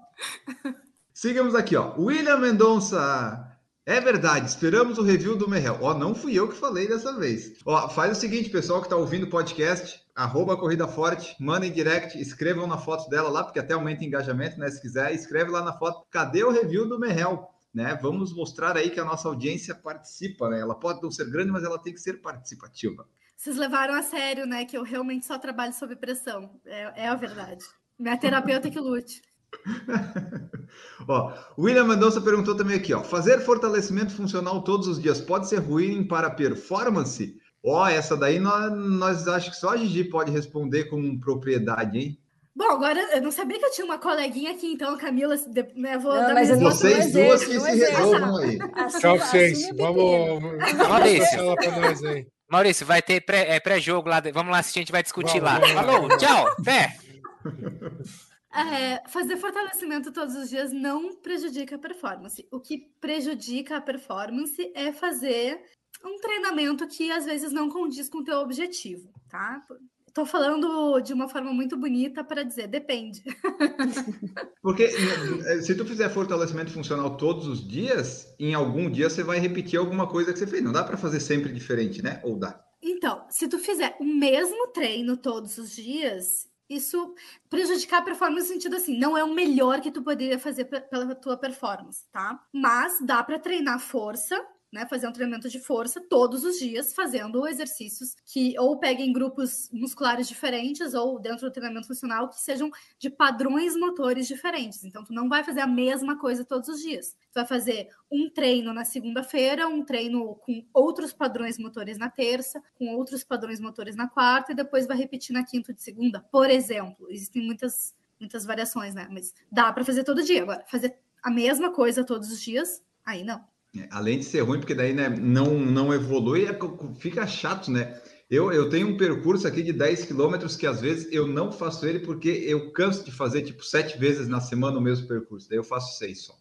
Sigamos aqui, ó. William Mendonça. É verdade, esperamos o review do Merrell. Ó, não fui eu que falei dessa vez. Ó, faz o seguinte, pessoal que está ouvindo o podcast, arroba Corrida Forte, mandem direct, escrevam na foto dela lá, porque até aumenta engajamento, né? Se quiser, escreve lá na foto. Cadê o review do Merrell? Né? Vamos mostrar aí que a nossa audiência participa, né? Ela pode não ser grande, mas ela tem que ser participativa. Vocês levaram a sério, né? Que eu realmente só trabalho sob pressão. É, é a verdade. Minha terapeuta que lute. ó, William Mendonça perguntou também aqui, ó, fazer fortalecimento funcional todos os dias pode ser ruim para performance? Ó, essa daí nós, nós acho que só a Gigi pode responder com propriedade, hein? Bom, agora eu não sabia que eu tinha uma coleguinha aqui, então, Camila, né, vou Não, dar mas Vocês um duas exercito, que um se resolvam aí. Assume- Tchau, assume vocês. o Vamos. Maurício. ela para nós aí. Maurício, vai ter pré- é, pré-jogo lá. Vamos lá assistir, a gente vai discutir Vamos, lá. vamos Falou, vamos lá. tchau, fé. É, fazer fortalecimento todos os dias não prejudica a performance. O que prejudica a performance é fazer um treinamento que às vezes não condiz com o teu objetivo, tá? Tô falando de uma forma muito bonita para dizer, depende. Porque eh, se tu fizer fortalecimento funcional todos os dias, em algum dia você vai repetir alguma coisa que você fez. Não dá para fazer sempre diferente, né? Ou dá? Então, se tu fizer o mesmo treino todos os dias, isso prejudicar a performance no sentido assim, não é o melhor que tu poderia fazer pe- pela tua performance, tá? Mas dá para treinar força, né? Fazer um treinamento de força todos os dias, fazendo exercícios que ou peguem grupos musculares diferentes ou dentro do treinamento funcional que sejam de padrões motores diferentes. Então, tu não vai fazer a mesma coisa todos os dias. Tu vai fazer um treino na segunda-feira, um treino com outros padrões motores na terça, com outros padrões motores na quarta, e depois vai repetir na quinta de segunda, por exemplo. Existem muitas, muitas variações, né? Mas dá para fazer todo dia. Agora, fazer a mesma coisa todos os dias, aí não. É, Além de ser ruim, porque daí né, não, não evolui, é fica chato, né? Eu, eu tenho um percurso aqui de 10 quilômetros que às vezes eu não faço ele porque eu canso de fazer tipo sete vezes na semana o mesmo percurso. Daí eu faço seis só.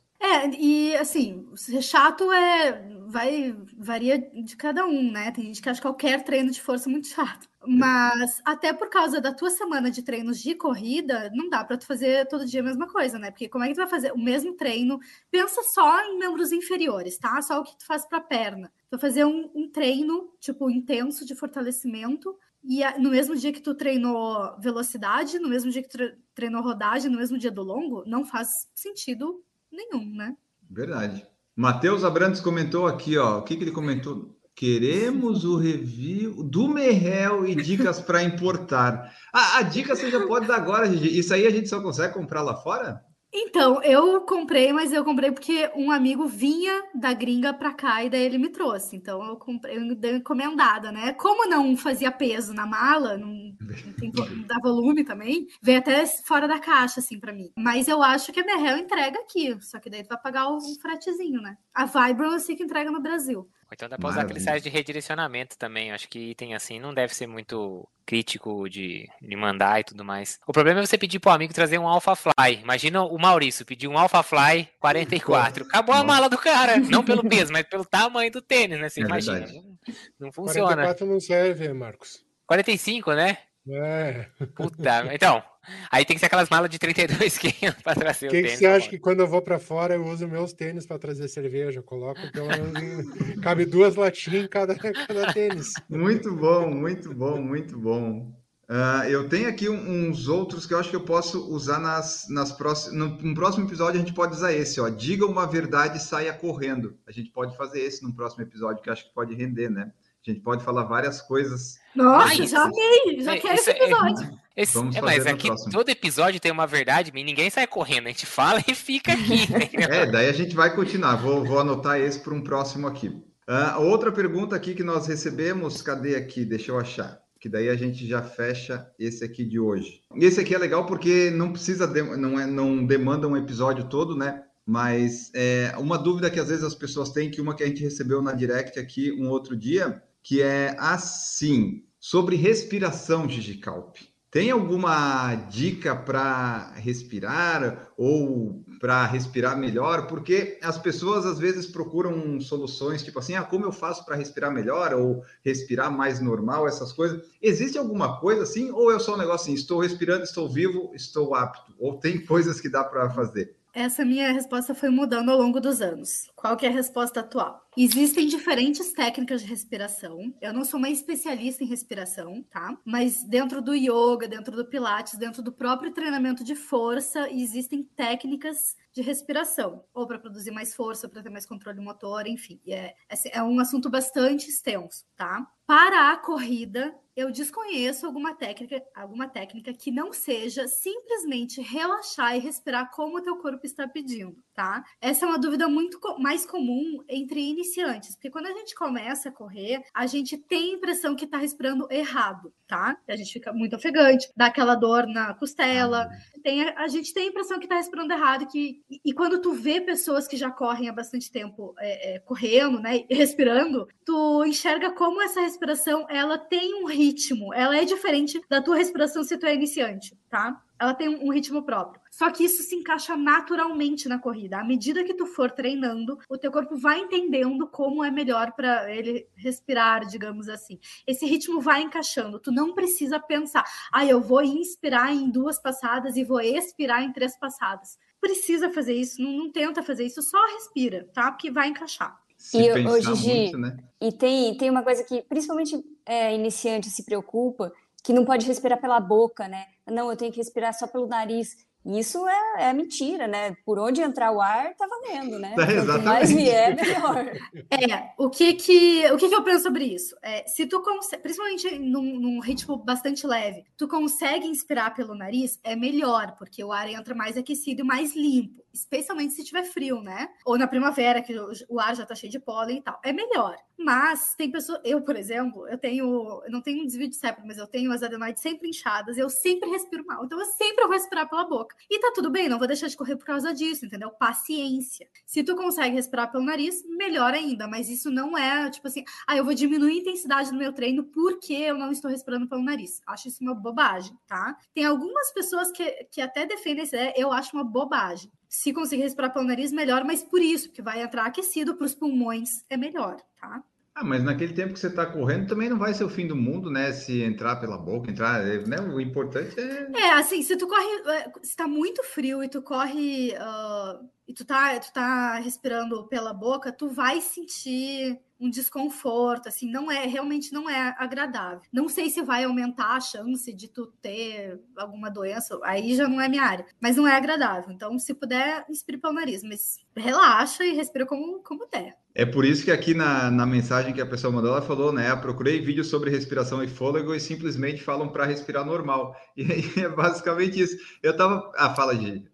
E assim, ser chato é. Vai, varia de cada um, né? Tem gente que acha qualquer treino de força muito chato. Mas até por causa da tua semana de treinos de corrida, não dá para tu fazer todo dia a mesma coisa, né? Porque como é que tu vai fazer o mesmo treino? Pensa só em membros inferiores, tá? Só o que tu faz para perna. Tu vai fazer um, um treino, tipo, intenso de fortalecimento. E a- no mesmo dia que tu treinou velocidade, no mesmo dia que tu tre- treinou rodagem, no mesmo dia do longo, não faz sentido nenhum, né? Verdade. Matheus Abrantes comentou aqui, ó. O que, que ele comentou? Queremos o review do Merrell e dicas para importar. Ah, a dica você já pode dar agora, Gigi. Isso aí a gente só consegue comprar lá fora? Então, eu comprei, mas eu comprei porque um amigo vinha da gringa pra cá e daí ele me trouxe. Então, eu comprei, eu dei encomendada, né? Como não fazia peso na mala, não, não, tem, não dá volume também, veio até fora da caixa, assim, pra mim. Mas eu acho que a Merrell entrega aqui, só que daí tu vai pagar o fretezinho, né? A Vibram eu sei que entrega no Brasil. Ou então dá pra usar aquele site de redirecionamento também. Acho que item assim não deve ser muito crítico de, de mandar e tudo mais. O problema é você pedir pro amigo trazer um Alpha Fly. Imagina o Maurício pedir um Alpha Fly 44. Acabou a Nossa. mala do cara. Não pelo peso, mas pelo tamanho do tênis, né? Você É imagina. Não, não funciona. 44 não serve, Marcos. 45, né? É. Puta. Então, aí tem que ser aquelas malas de 32 quilos pra trazer O o que, que tênis. você acha que quando eu vou para fora eu uso meus tênis para trazer cerveja? Eu coloco pelo menos em- cabe duas latinhas em cada, cada tênis. Muito bom, muito bom, muito bom. Ah, eu tenho aqui um- uns outros que eu acho que eu posso usar nas, nas próximas. No, no próximo episódio a gente pode usar esse, ó. Diga uma verdade e saia correndo. A gente pode fazer esse no próximo episódio, que eu acho que pode render, né? A gente pode falar várias coisas. Nossa, Mas- já amei! Já É, quero esse é- episódio. Esse- Vamos é, mas aqui próximo. todo episódio tem uma verdade, ninguém sai correndo. A gente fala e fica aqui. entendeu? É, daí a gente vai continuar. Vou, vou anotar esse para um próximo aqui. Ah, outra pergunta aqui que nós recebemos, cadê aqui? Deixa eu achar. Que daí a gente já fecha esse aqui de hoje. Esse aqui é legal porque não precisa, de- não, é, não demanda um episódio todo, né? Mas é, uma dúvida que às vezes as pessoas têm, que uma que a gente recebeu na direct aqui um outro dia, que é assim: sobre respiração, Gigi Calpe. Tem alguma dica para respirar ou para respirar melhor? Porque as pessoas às vezes procuram soluções tipo assim, ah, como eu faço para respirar melhor ou respirar mais normal, essas coisas. Existe alguma coisa assim ou é só um negócio assim, estou respirando, estou vivo, estou apto? Ou tem coisas que dá para fazer? Essa minha resposta foi mudando ao longo dos anos. Qual que é a resposta atual? Existem diferentes técnicas de respiração. Eu não sou uma especialista em respiração, tá? Mas dentro do yoga, dentro do pilates, dentro do próprio treinamento de força, existem técnicas de respiração, ou para produzir mais força, para ter mais controle motor, enfim. É, é um assunto bastante extenso, tá? Para a corrida, eu desconheço alguma técnica, alguma técnica que não seja simplesmente relaxar e respirar como o teu corpo está pedindo, tá? Essa é uma dúvida muito mais comum entre iniciantes, porque quando a gente começa a correr, a gente tem a impressão que está respirando errado, tá? A gente fica muito ofegante, dá aquela dor na costela, tem, a gente tem a impressão que está respirando errado, que, e, e, quando tu vê pessoas que já correm há bastante tempo é, é, correndo, né, e respirando, tu enxerga como essa respiração, ela tem um ritmo, ela é diferente da tua respiração se tu é iniciante, tá? Ela tem um ritmo próprio. Só que isso se encaixa naturalmente na corrida. À medida que tu for treinando, o teu corpo vai entendendo como é melhor para ele respirar, digamos assim. Esse ritmo vai encaixando. Tu não precisa pensar, ah, eu vou inspirar em duas passadas e vou expirar em três passadas. Precisa fazer isso, não, não tenta fazer isso, só respira, tá? Porque vai encaixar. Se e hoje, muito, né? e tem, tem uma coisa que principalmente é, iniciante se preocupa, que não pode respirar pela boca, né? Não, eu tenho que respirar só pelo nariz. Isso é, é, mentira, né? Por onde entrar o ar, tá valendo, né? É, Quanto mais vier, melhor. É, o que que, o que que eu penso sobre isso? É, se tu consegue, principalmente num, num, ritmo bastante leve, tu consegue inspirar pelo nariz, é melhor, porque o ar entra mais aquecido e mais limpo, especialmente se tiver frio, né? Ou na primavera, que o ar já tá cheio de pólen e tal. É melhor. Mas tem pessoas, eu, por exemplo, eu tenho, eu não tenho um desvio de septo, mas eu tenho as adenoides sempre inchadas, eu sempre respiro mal. Então eu sempre vou respirar pela boca. E tá tudo bem, não vou deixar de correr por causa disso, entendeu? Paciência. Se tu consegue respirar pelo nariz, melhor ainda, mas isso não é tipo assim, ah, eu vou diminuir a intensidade do meu treino porque eu não estou respirando pelo nariz. Acho isso uma bobagem, tá? Tem algumas pessoas que, que até defendem ideia, eu acho uma bobagem. Se conseguir respirar pelo nariz, melhor, mas por isso, porque vai entrar aquecido para os pulmões, é melhor, tá? Ah, mas naquele tempo que você está correndo também não vai ser o fim do mundo, né? Se entrar pela boca, entrar, né? O importante é. É, assim, se tu corre, é, se tá muito frio e tu corre uh, e tu tá, tu tá respirando pela boca, tu vai sentir um desconforto, assim, não é, realmente não é agradável. Não sei se vai aumentar a chance de tu ter alguma doença, aí já não é minha área, mas não é agradável. Então, se puder, inspire pelo nariz, mas relaxa e respira como, como der. É por isso que aqui na, na mensagem que a pessoa mandou, ela falou, né? Eu procurei vídeos sobre respiração e fôlego e simplesmente falam para respirar normal. E é basicamente isso. Eu tava. Ah, fala, de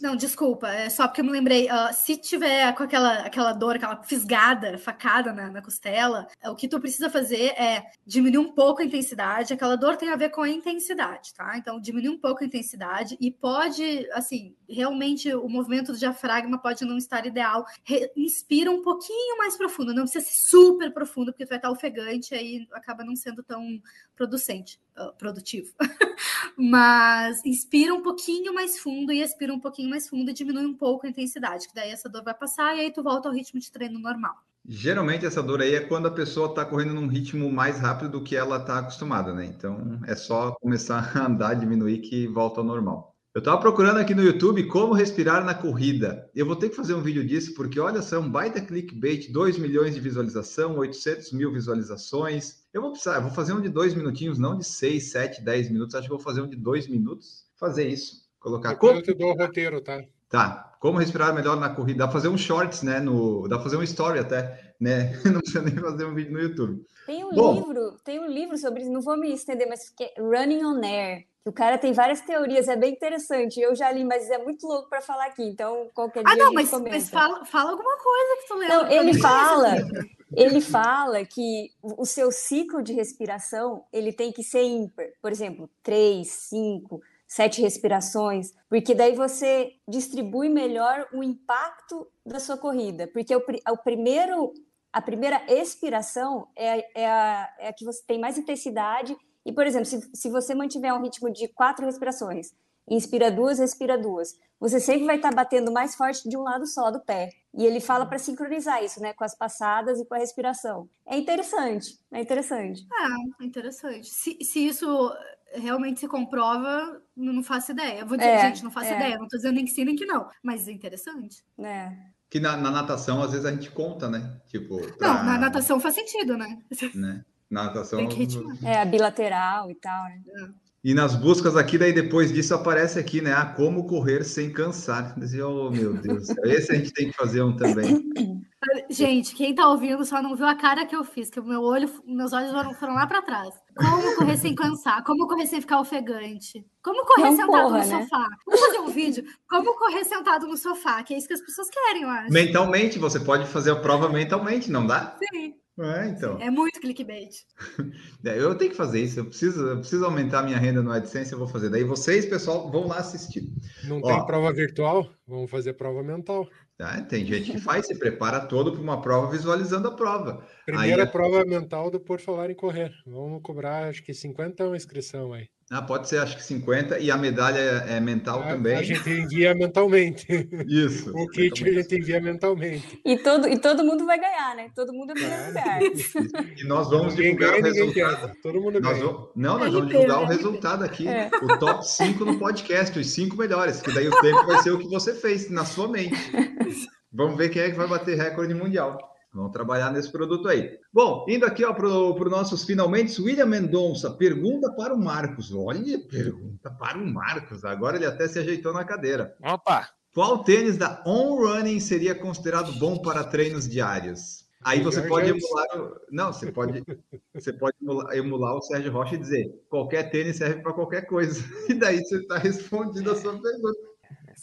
não, desculpa, é só porque eu me lembrei. Uh, se tiver com aquela, aquela dor, aquela fisgada, facada na, na costela, o que tu precisa fazer é diminuir um pouco a intensidade. Aquela dor tem a ver com a intensidade, tá? Então, diminuir um pouco a intensidade e pode, assim, realmente o movimento do diafragma pode não estar ideal. Re inspira um pouquinho mais profundo, não precisa ser super profundo, porque tu vai estar ofegante, aí acaba não sendo tão producente, uh, produtivo. Mas inspira um pouquinho mais fundo e expira pouquinho mais fundo e diminui um pouco a intensidade, que daí essa dor vai passar e aí tu volta ao ritmo de treino normal. Geralmente essa dor aí é quando a pessoa está correndo num ritmo mais rápido do que ela está acostumada, né? Então é só começar a andar, diminuir que volta ao normal. Eu estava procurando aqui no YouTube como respirar na corrida. Eu vou ter que fazer um vídeo disso, porque olha só, um baita clickbait, 2 milhões de visualização, 800 mil visualizações. Eu vou precisar, eu vou fazer um de dois minutinhos, não de 6, 7, 10 minutos. Acho que vou fazer um de dois minutos. Fazer isso. Colocar. Depois como... eu te dou o roteiro, tá? Tá. Como respirar melhor na corrida? Dá pra fazer um shorts, né? No... Dá pra fazer um story até, né? Não precisa nem fazer um vídeo no YouTube. Tem um Bom, livro, tem um livro sobre isso, não vou me estender, mas que é Running on Air o cara tem várias teorias, é bem interessante. Eu já li, mas é muito louco para falar aqui. Então, qualquer ah, dia. Ah, não, mas, mas fala, fala, alguma coisa que tu leu. Não, ele fala, ele fala que o seu ciclo de respiração ele tem que ser ímpar. Por exemplo, três, cinco, sete respirações, porque daí você distribui melhor o impacto da sua corrida. Porque o, o primeiro a primeira expiração é, é, a, é a que você tem mais intensidade. E, por exemplo, se, se você mantiver um ritmo de quatro respirações, inspira duas, respira duas, você sempre vai estar batendo mais forte de um lado só do pé. E ele fala para sincronizar isso, né, com as passadas e com a respiração. É interessante, é interessante. É, interessante. Se, se isso realmente se comprova, não faço ideia. vou dizer, é, gente, não faço é. ideia, não estou dizendo nem que sim, nem que não, mas é interessante. É que na, na, natação, às vezes, a gente conta, né? Tipo, pra... Não, na natação faz sentido, né? né? Na natação. É, a bilateral e tal, né? E nas buscas aqui, daí depois disso aparece aqui, né? Ah, como correr sem cansar. Oh, meu Deus. Esse a gente tem que fazer um também. Gente, quem tá ouvindo só não viu a cara que eu fiz, que o meu olho, meus olhos foram, foram lá para trás. Como correr sem cansar? Como correr sem ficar ofegante? Como correr não sentado porra, no né? sofá? Vamos fazer um vídeo. Como correr sentado no sofá? Que é isso que as pessoas querem, eu acho. Mentalmente, você pode fazer a prova mentalmente, não dá? Sim. É, então. É muito clickbait. É, eu tenho que fazer isso. Eu preciso, eu preciso aumentar minha renda no AdSense, eu vou fazer. Daí vocês, pessoal, vão lá assistir. Não Ó, tem prova virtual? Vamos fazer prova mental. Ah, tem gente que faz, se prepara todo para uma prova visualizando a prova. Primeira aí, é prova mental do Por Falar em Correr. Vamos cobrar, acho que 50 uma inscrição aí. Ah, pode ser, acho que 50, e a medalha é, mental a, também. A gente envia mentalmente. Isso. o kit a gente envia mentalmente. E todo, e todo mundo vai ganhar, né? Todo mundo é primeiro lugar. E nós vamos ninguém divulgar ganha, o resultado. Todo mundo nós ganha. Vamos, não, nós vamos divulgar o resultado aqui. É. O top 5 no podcast, os 5 melhores, que daí o tempo vai ser o que você fez na sua mente. Vamos ver quem é que vai bater recorde mundial. Vamos trabalhar nesse produto aí. Bom, indo aqui para os nossos finalmente, William Mendonça pergunta para o Marcos. Olha, pergunta para o Marcos. Agora ele até se ajeitou na cadeira. Opa! Qual tênis da On Running seria considerado bom para treinos diários? Aí você pode emular. Não, você pode, você pode emular, emular o Sérgio Rocha e dizer: qualquer tênis serve para qualquer coisa. E daí você está respondendo a sua pergunta.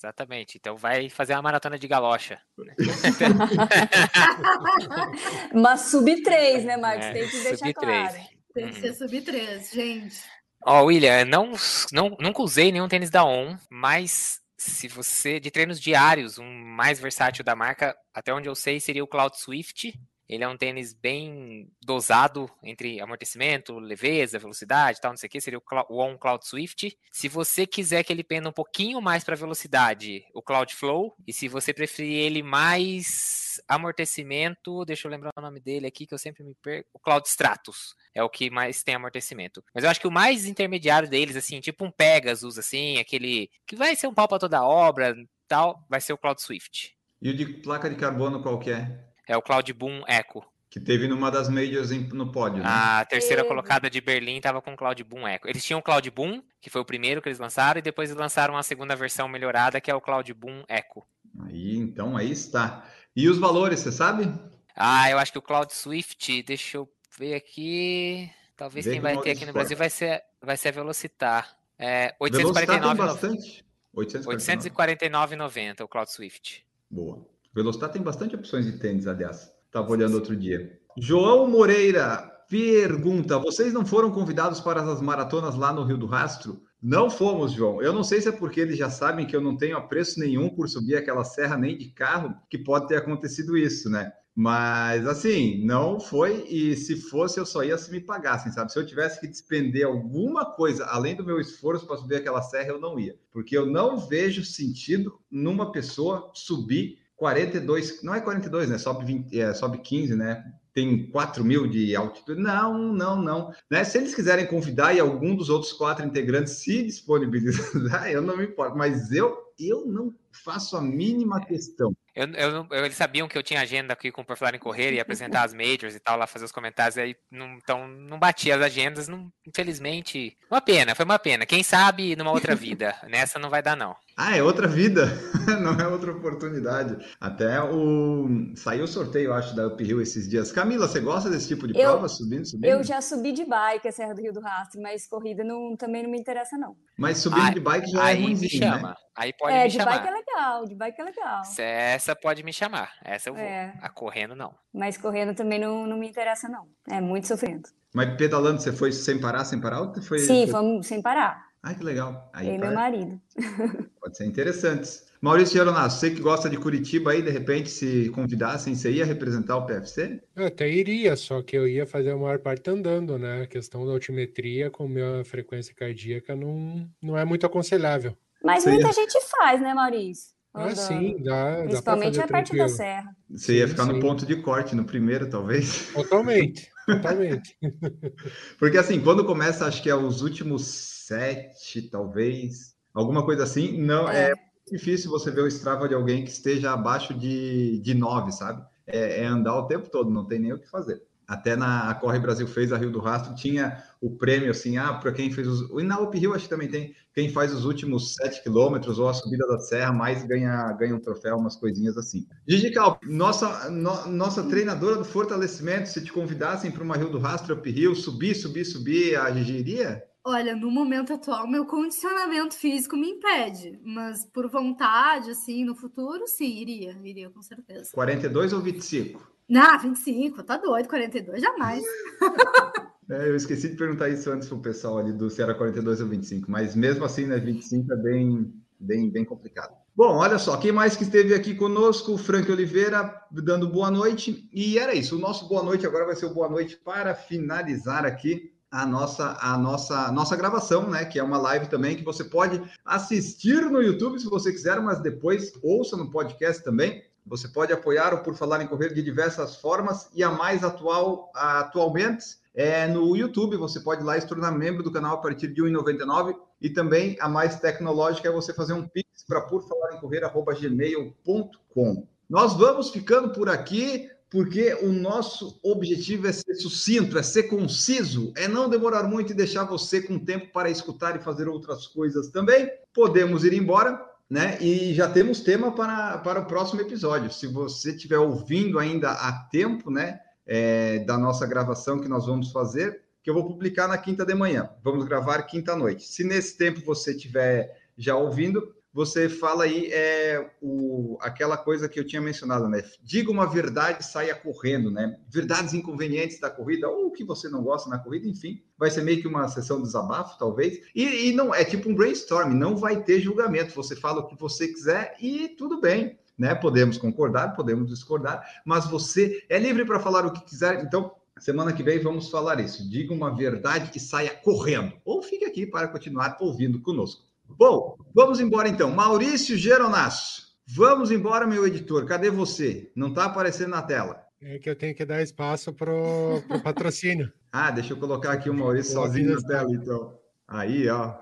Exatamente. Então vai fazer uma maratona de galocha. Mas sub 3, né, Marcos? É, Tem que deixar sub claro. Tem que ser sub 3, gente. Ó, oh, William, não, não, nunca usei nenhum tênis da ON, mas se você, de treinos diários, um mais versátil da marca, até onde eu sei, seria o Cloud Swift, ele é um tênis bem dosado entre amortecimento, leveza, velocidade, tal, não sei o que, seria o On Cloud Swift. Se você quiser que ele penda um pouquinho mais para velocidade, o Cloud Flow. E se você preferir ele mais amortecimento, deixa eu lembrar o nome dele aqui que eu sempre me perco, o Cloud Stratus. É o que mais tem amortecimento. Mas eu acho que o mais intermediário deles, assim, tipo um Pegasus, assim, aquele que vai ser um pau para toda obra, tal, vai ser o Cloud Swift. E o de placa de carbono qual que é? É o Cloud Boom Echo. Que teve numa das majors no pódio, né? A terceira colocada de Berlim estava com o Cloud Boom Echo. Eles tinham o Cloud Boom, que foi o primeiro que eles lançaram, e depois eles lançaram a segunda versão melhorada, que é o Cloud Boom Echo. Aí, então, aí está. E os valores, você sabe? Ah, eu acho que o Cloud Swift, deixa eu ver aqui. Talvez Vê quem vai ter aqui no Brasil vai ser, vai ser a Velocitar. É, 849,90. 849,90 o Cloud Swift. Boa. Velocitar tem bastante opções de tênis, aliás. Estava olhando outro dia. João Moreira pergunta: vocês não foram convidados para as maratonas lá no Rio do Rastro? Não fomos, João. Eu não sei se é porque eles já sabem que eu não tenho apreço nenhum por subir aquela serra nem de carro, que pode ter acontecido isso, né? Mas assim, não foi, e se fosse, eu só ia se me pagassem, sabe? Se eu tivesse que despender alguma coisa além do meu esforço para subir aquela serra, eu não ia. Porque eu não vejo sentido numa pessoa subir 42, não é 42, né? Sobe, 20, é, sobe 15, né? Tem 4 mil de altitude. Não, não, não. Né? Se eles quiserem convidar e algum dos outros quatro integrantes se disponibilizar, eu não me importo. Mas eu, eu não faço a mínima questão. Eu, eu, eu, eles sabiam que eu tinha agenda aqui com o Por Falar em Correr e apresentar as majors e tal, lá fazer os comentários, aí não, então não batia as agendas, não, infelizmente. Uma pena, foi uma pena. Quem sabe numa outra vida. Nessa não vai dar, não. Ah, é outra vida, não é outra oportunidade. Até o. Saiu o sorteio, acho, da Uphill esses dias. Camila, você gosta desse tipo de eu, prova, subindo, subindo? Eu já subi de bike a Serra do Rio do Rastro, mas corrida não, também não me interessa, não. Mas subindo de bike já aí é ruimzinho, me chama. Né? Aí pode é, me chamar. É, de bike é legal, de bike é legal. Essa pode me chamar, essa eu vou. É. A correndo, não. Mas correndo também não, não me interessa, não. É muito sofrimento. Mas pedalando, você foi sem parar, sem parar? Ou foi... Sim, fomos sem parar. Ah, que legal. Aí e meu marido. Pode ser interessante. Maurício Geronasso, você que gosta de Curitiba aí, de repente, se convidassem, você ia representar o PFC? Eu até iria, só que eu ia fazer a maior parte andando, né? A questão da altimetria com minha frequência cardíaca não, não é muito aconselhável. Mas você muita ia... gente faz, né, Maurício? Ah, sim, dá. Principalmente dá a parte da serra. Você ia ficar sim. no ponto de corte no primeiro, talvez? Totalmente, totalmente. Porque assim, quando começa, acho que é os últimos sete, talvez, alguma coisa assim, não é, é difícil você ver o Strava de alguém que esteja abaixo de, de nove, sabe? É, é andar o tempo todo, não tem nem o que fazer até na Corre Brasil fez a Rio do Rastro, tinha o prêmio assim, ah, para quem fez os. E na Up Rio acho que também tem, quem faz os últimos sete quilômetros ou a subida da serra, mais ganha, ganha um troféu, umas coisinhas assim. Gigi Cal, nossa, no, nossa treinadora do fortalecimento, se te convidassem para uma Rio do Rastro, Up Rio, subir, subir, subir, a Gigi iria? Olha, no momento atual, meu condicionamento físico me impede, mas por vontade, assim, no futuro, sim, iria, iria com certeza. 42 ou 25? Não, 25, tá doido, 42 jamais. É, eu esqueci de perguntar isso antes pro pessoal ali do se era 42 ou 25, mas mesmo assim, né, 25 é bem, bem, bem complicado. Bom, olha só, quem mais que esteve aqui conosco? Frank Oliveira, dando boa noite. E era isso, o nosso boa noite agora vai ser o boa noite para finalizar aqui a nossa a nossa nossa gravação, né, que é uma live também que você pode assistir no YouTube se você quiser, mas depois ouça no podcast também. Você pode apoiar o Por Falar em Correr de diversas formas e a mais atual atualmente é no YouTube. Você pode ir lá se tornar membro do canal a partir de R$ 1,99 e também a mais tecnológica é você fazer um pix para por falar em correr@gmail.com. Nós vamos ficando por aqui porque o nosso objetivo é ser sucinto, é ser conciso, é não demorar muito e deixar você com tempo para escutar e fazer outras coisas também. Podemos ir embora né? E já temos tema para, para o próximo episódio. Se você estiver ouvindo ainda a tempo, né, é, da nossa gravação que nós vamos fazer, que eu vou publicar na quinta de manhã. Vamos gravar quinta noite. Se nesse tempo você estiver já ouvindo, você fala aí é, o, aquela coisa que eu tinha mencionado, né? Diga uma verdade, saia correndo, né? Verdades inconvenientes da corrida, ou o que você não gosta na corrida, enfim. Vai ser meio que uma sessão de desabafo, talvez. E, e não é tipo um brainstorm, não vai ter julgamento. Você fala o que você quiser e tudo bem. Né? Podemos concordar, podemos discordar, mas você é livre para falar o que quiser. Então, semana que vem vamos falar isso. Diga uma verdade e saia correndo. Ou fique aqui para continuar ouvindo conosco. Bom, vamos embora então. Maurício Geronasso. Vamos embora, meu editor. Cadê você? Não está aparecendo na tela. É que eu tenho que dar espaço para o patrocínio. ah, deixa eu colocar aqui o Maurício sozinho na tela, então. Aí, ó.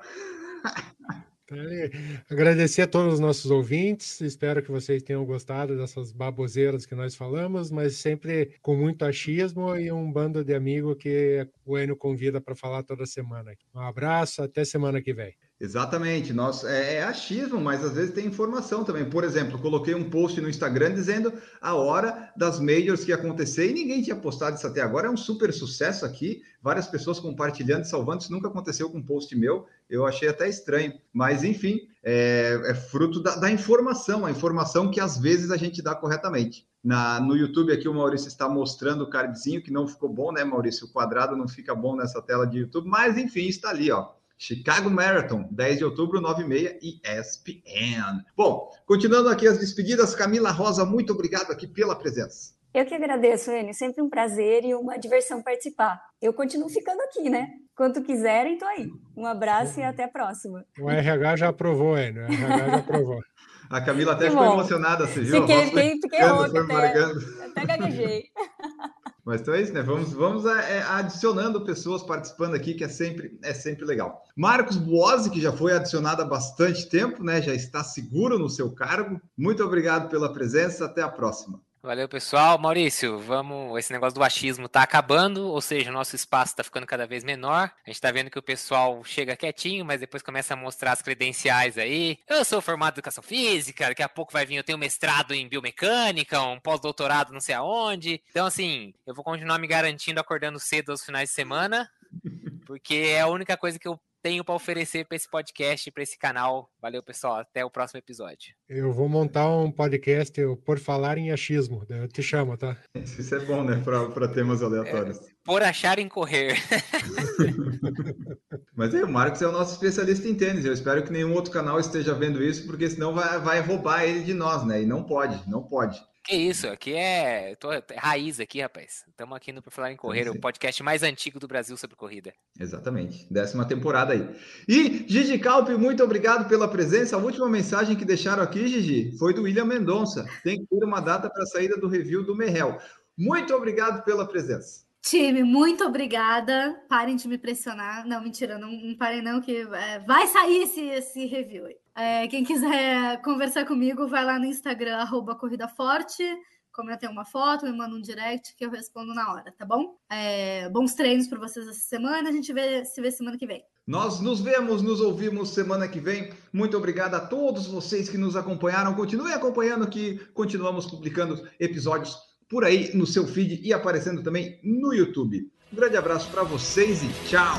Tá Agradecer a todos os nossos ouvintes. Espero que vocês tenham gostado dessas baboseiras que nós falamos, mas sempre com muito achismo e um bando de amigos que o Enio convida para falar toda semana. Um abraço, até semana que vem. Exatamente, nós é, é, achismo, mas às vezes tem informação também. Por exemplo, coloquei um post no Instagram dizendo a hora das majors que ia acontecer e ninguém tinha postado isso até agora. É um super sucesso aqui, várias pessoas compartilhando salvando. Isso nunca aconteceu com um post meu, eu achei até estranho. Mas enfim, é, é fruto da, da, informação, a informação que às vezes a gente dá corretamente. Na, no YouTube aqui o Maurício está mostrando o cardzinho que não ficou bom, né, Maurício? O quadrado não fica bom nessa tela de YouTube, mas enfim, está ali, ó. Chicago Marathon, 10 de outubro, 9 e meia, ESPN. Bom, continuando aqui as despedidas, Camila Rosa, muito obrigado aqui pela presença. Eu que agradeço, Enio. Sempre um prazer e uma diversão participar. Eu continuo ficando aqui, né? Quanto quiserem, tô aí. Um abraço e até a próxima. O RH já aprovou, Enio. O RH já aprovou. A Camila até ficou emocionada, você viu? Fiquei, fiquei, fiquei até, até gaguejei. Mas então é isso, né? Vamos, vamos é, é, adicionando pessoas participando aqui, que é sempre, é sempre legal. Marcos Buozzi, que já foi adicionado há bastante tempo, né? Já está seguro no seu cargo. Muito obrigado pela presença. Até a próxima. Valeu, pessoal. Maurício, vamos. Esse negócio do achismo tá acabando, ou seja, o nosso espaço tá ficando cada vez menor. A gente tá vendo que o pessoal chega quietinho, mas depois começa a mostrar as credenciais aí. Eu sou formado em educação física, daqui a pouco vai vir, eu tenho mestrado em biomecânica, um pós-doutorado não sei aonde. Então, assim, eu vou continuar me garantindo acordando cedo aos finais de semana, porque é a única coisa que eu tenho para oferecer para esse podcast, para esse canal. Valeu, pessoal. Até o próximo episódio. Eu vou montar um podcast por falar em achismo. Eu te chamo, tá? Isso é bom, né? Para temas aleatórios. É, por achar em correr. Mas aí, o Marcos é o nosso especialista em tênis. Eu espero que nenhum outro canal esteja vendo isso, porque senão vai, vai roubar ele de nós, né? E não pode, não pode. Que isso, aqui é. Tô, é raiz aqui, rapaz. Estamos aqui no Pra Falar em Correr, o podcast mais antigo do Brasil sobre corrida. Exatamente. Décima temporada aí. E Gigi Calpe, muito obrigado pela presença. A última mensagem que deixaram aqui, Gigi, foi do William Mendonça. Tem que ter uma data para a saída do review do Merrell. Muito obrigado pela presença. Time, muito obrigada. Parem de me pressionar. Não, mentira, não, não parem não, que é, vai sair esse, esse review. É, quem quiser conversar comigo, vai lá no Instagram, arroba Corrida Forte. Tenho uma foto, me manda um direct que eu respondo na hora, tá bom? É, bons treinos para vocês essa semana. A gente vê, se vê semana que vem. Nós nos vemos, nos ouvimos semana que vem. Muito obrigado a todos vocês que nos acompanharam. Continuem acompanhando que continuamos publicando episódios por aí no seu feed e aparecendo também no YouTube. Um grande abraço para vocês e tchau!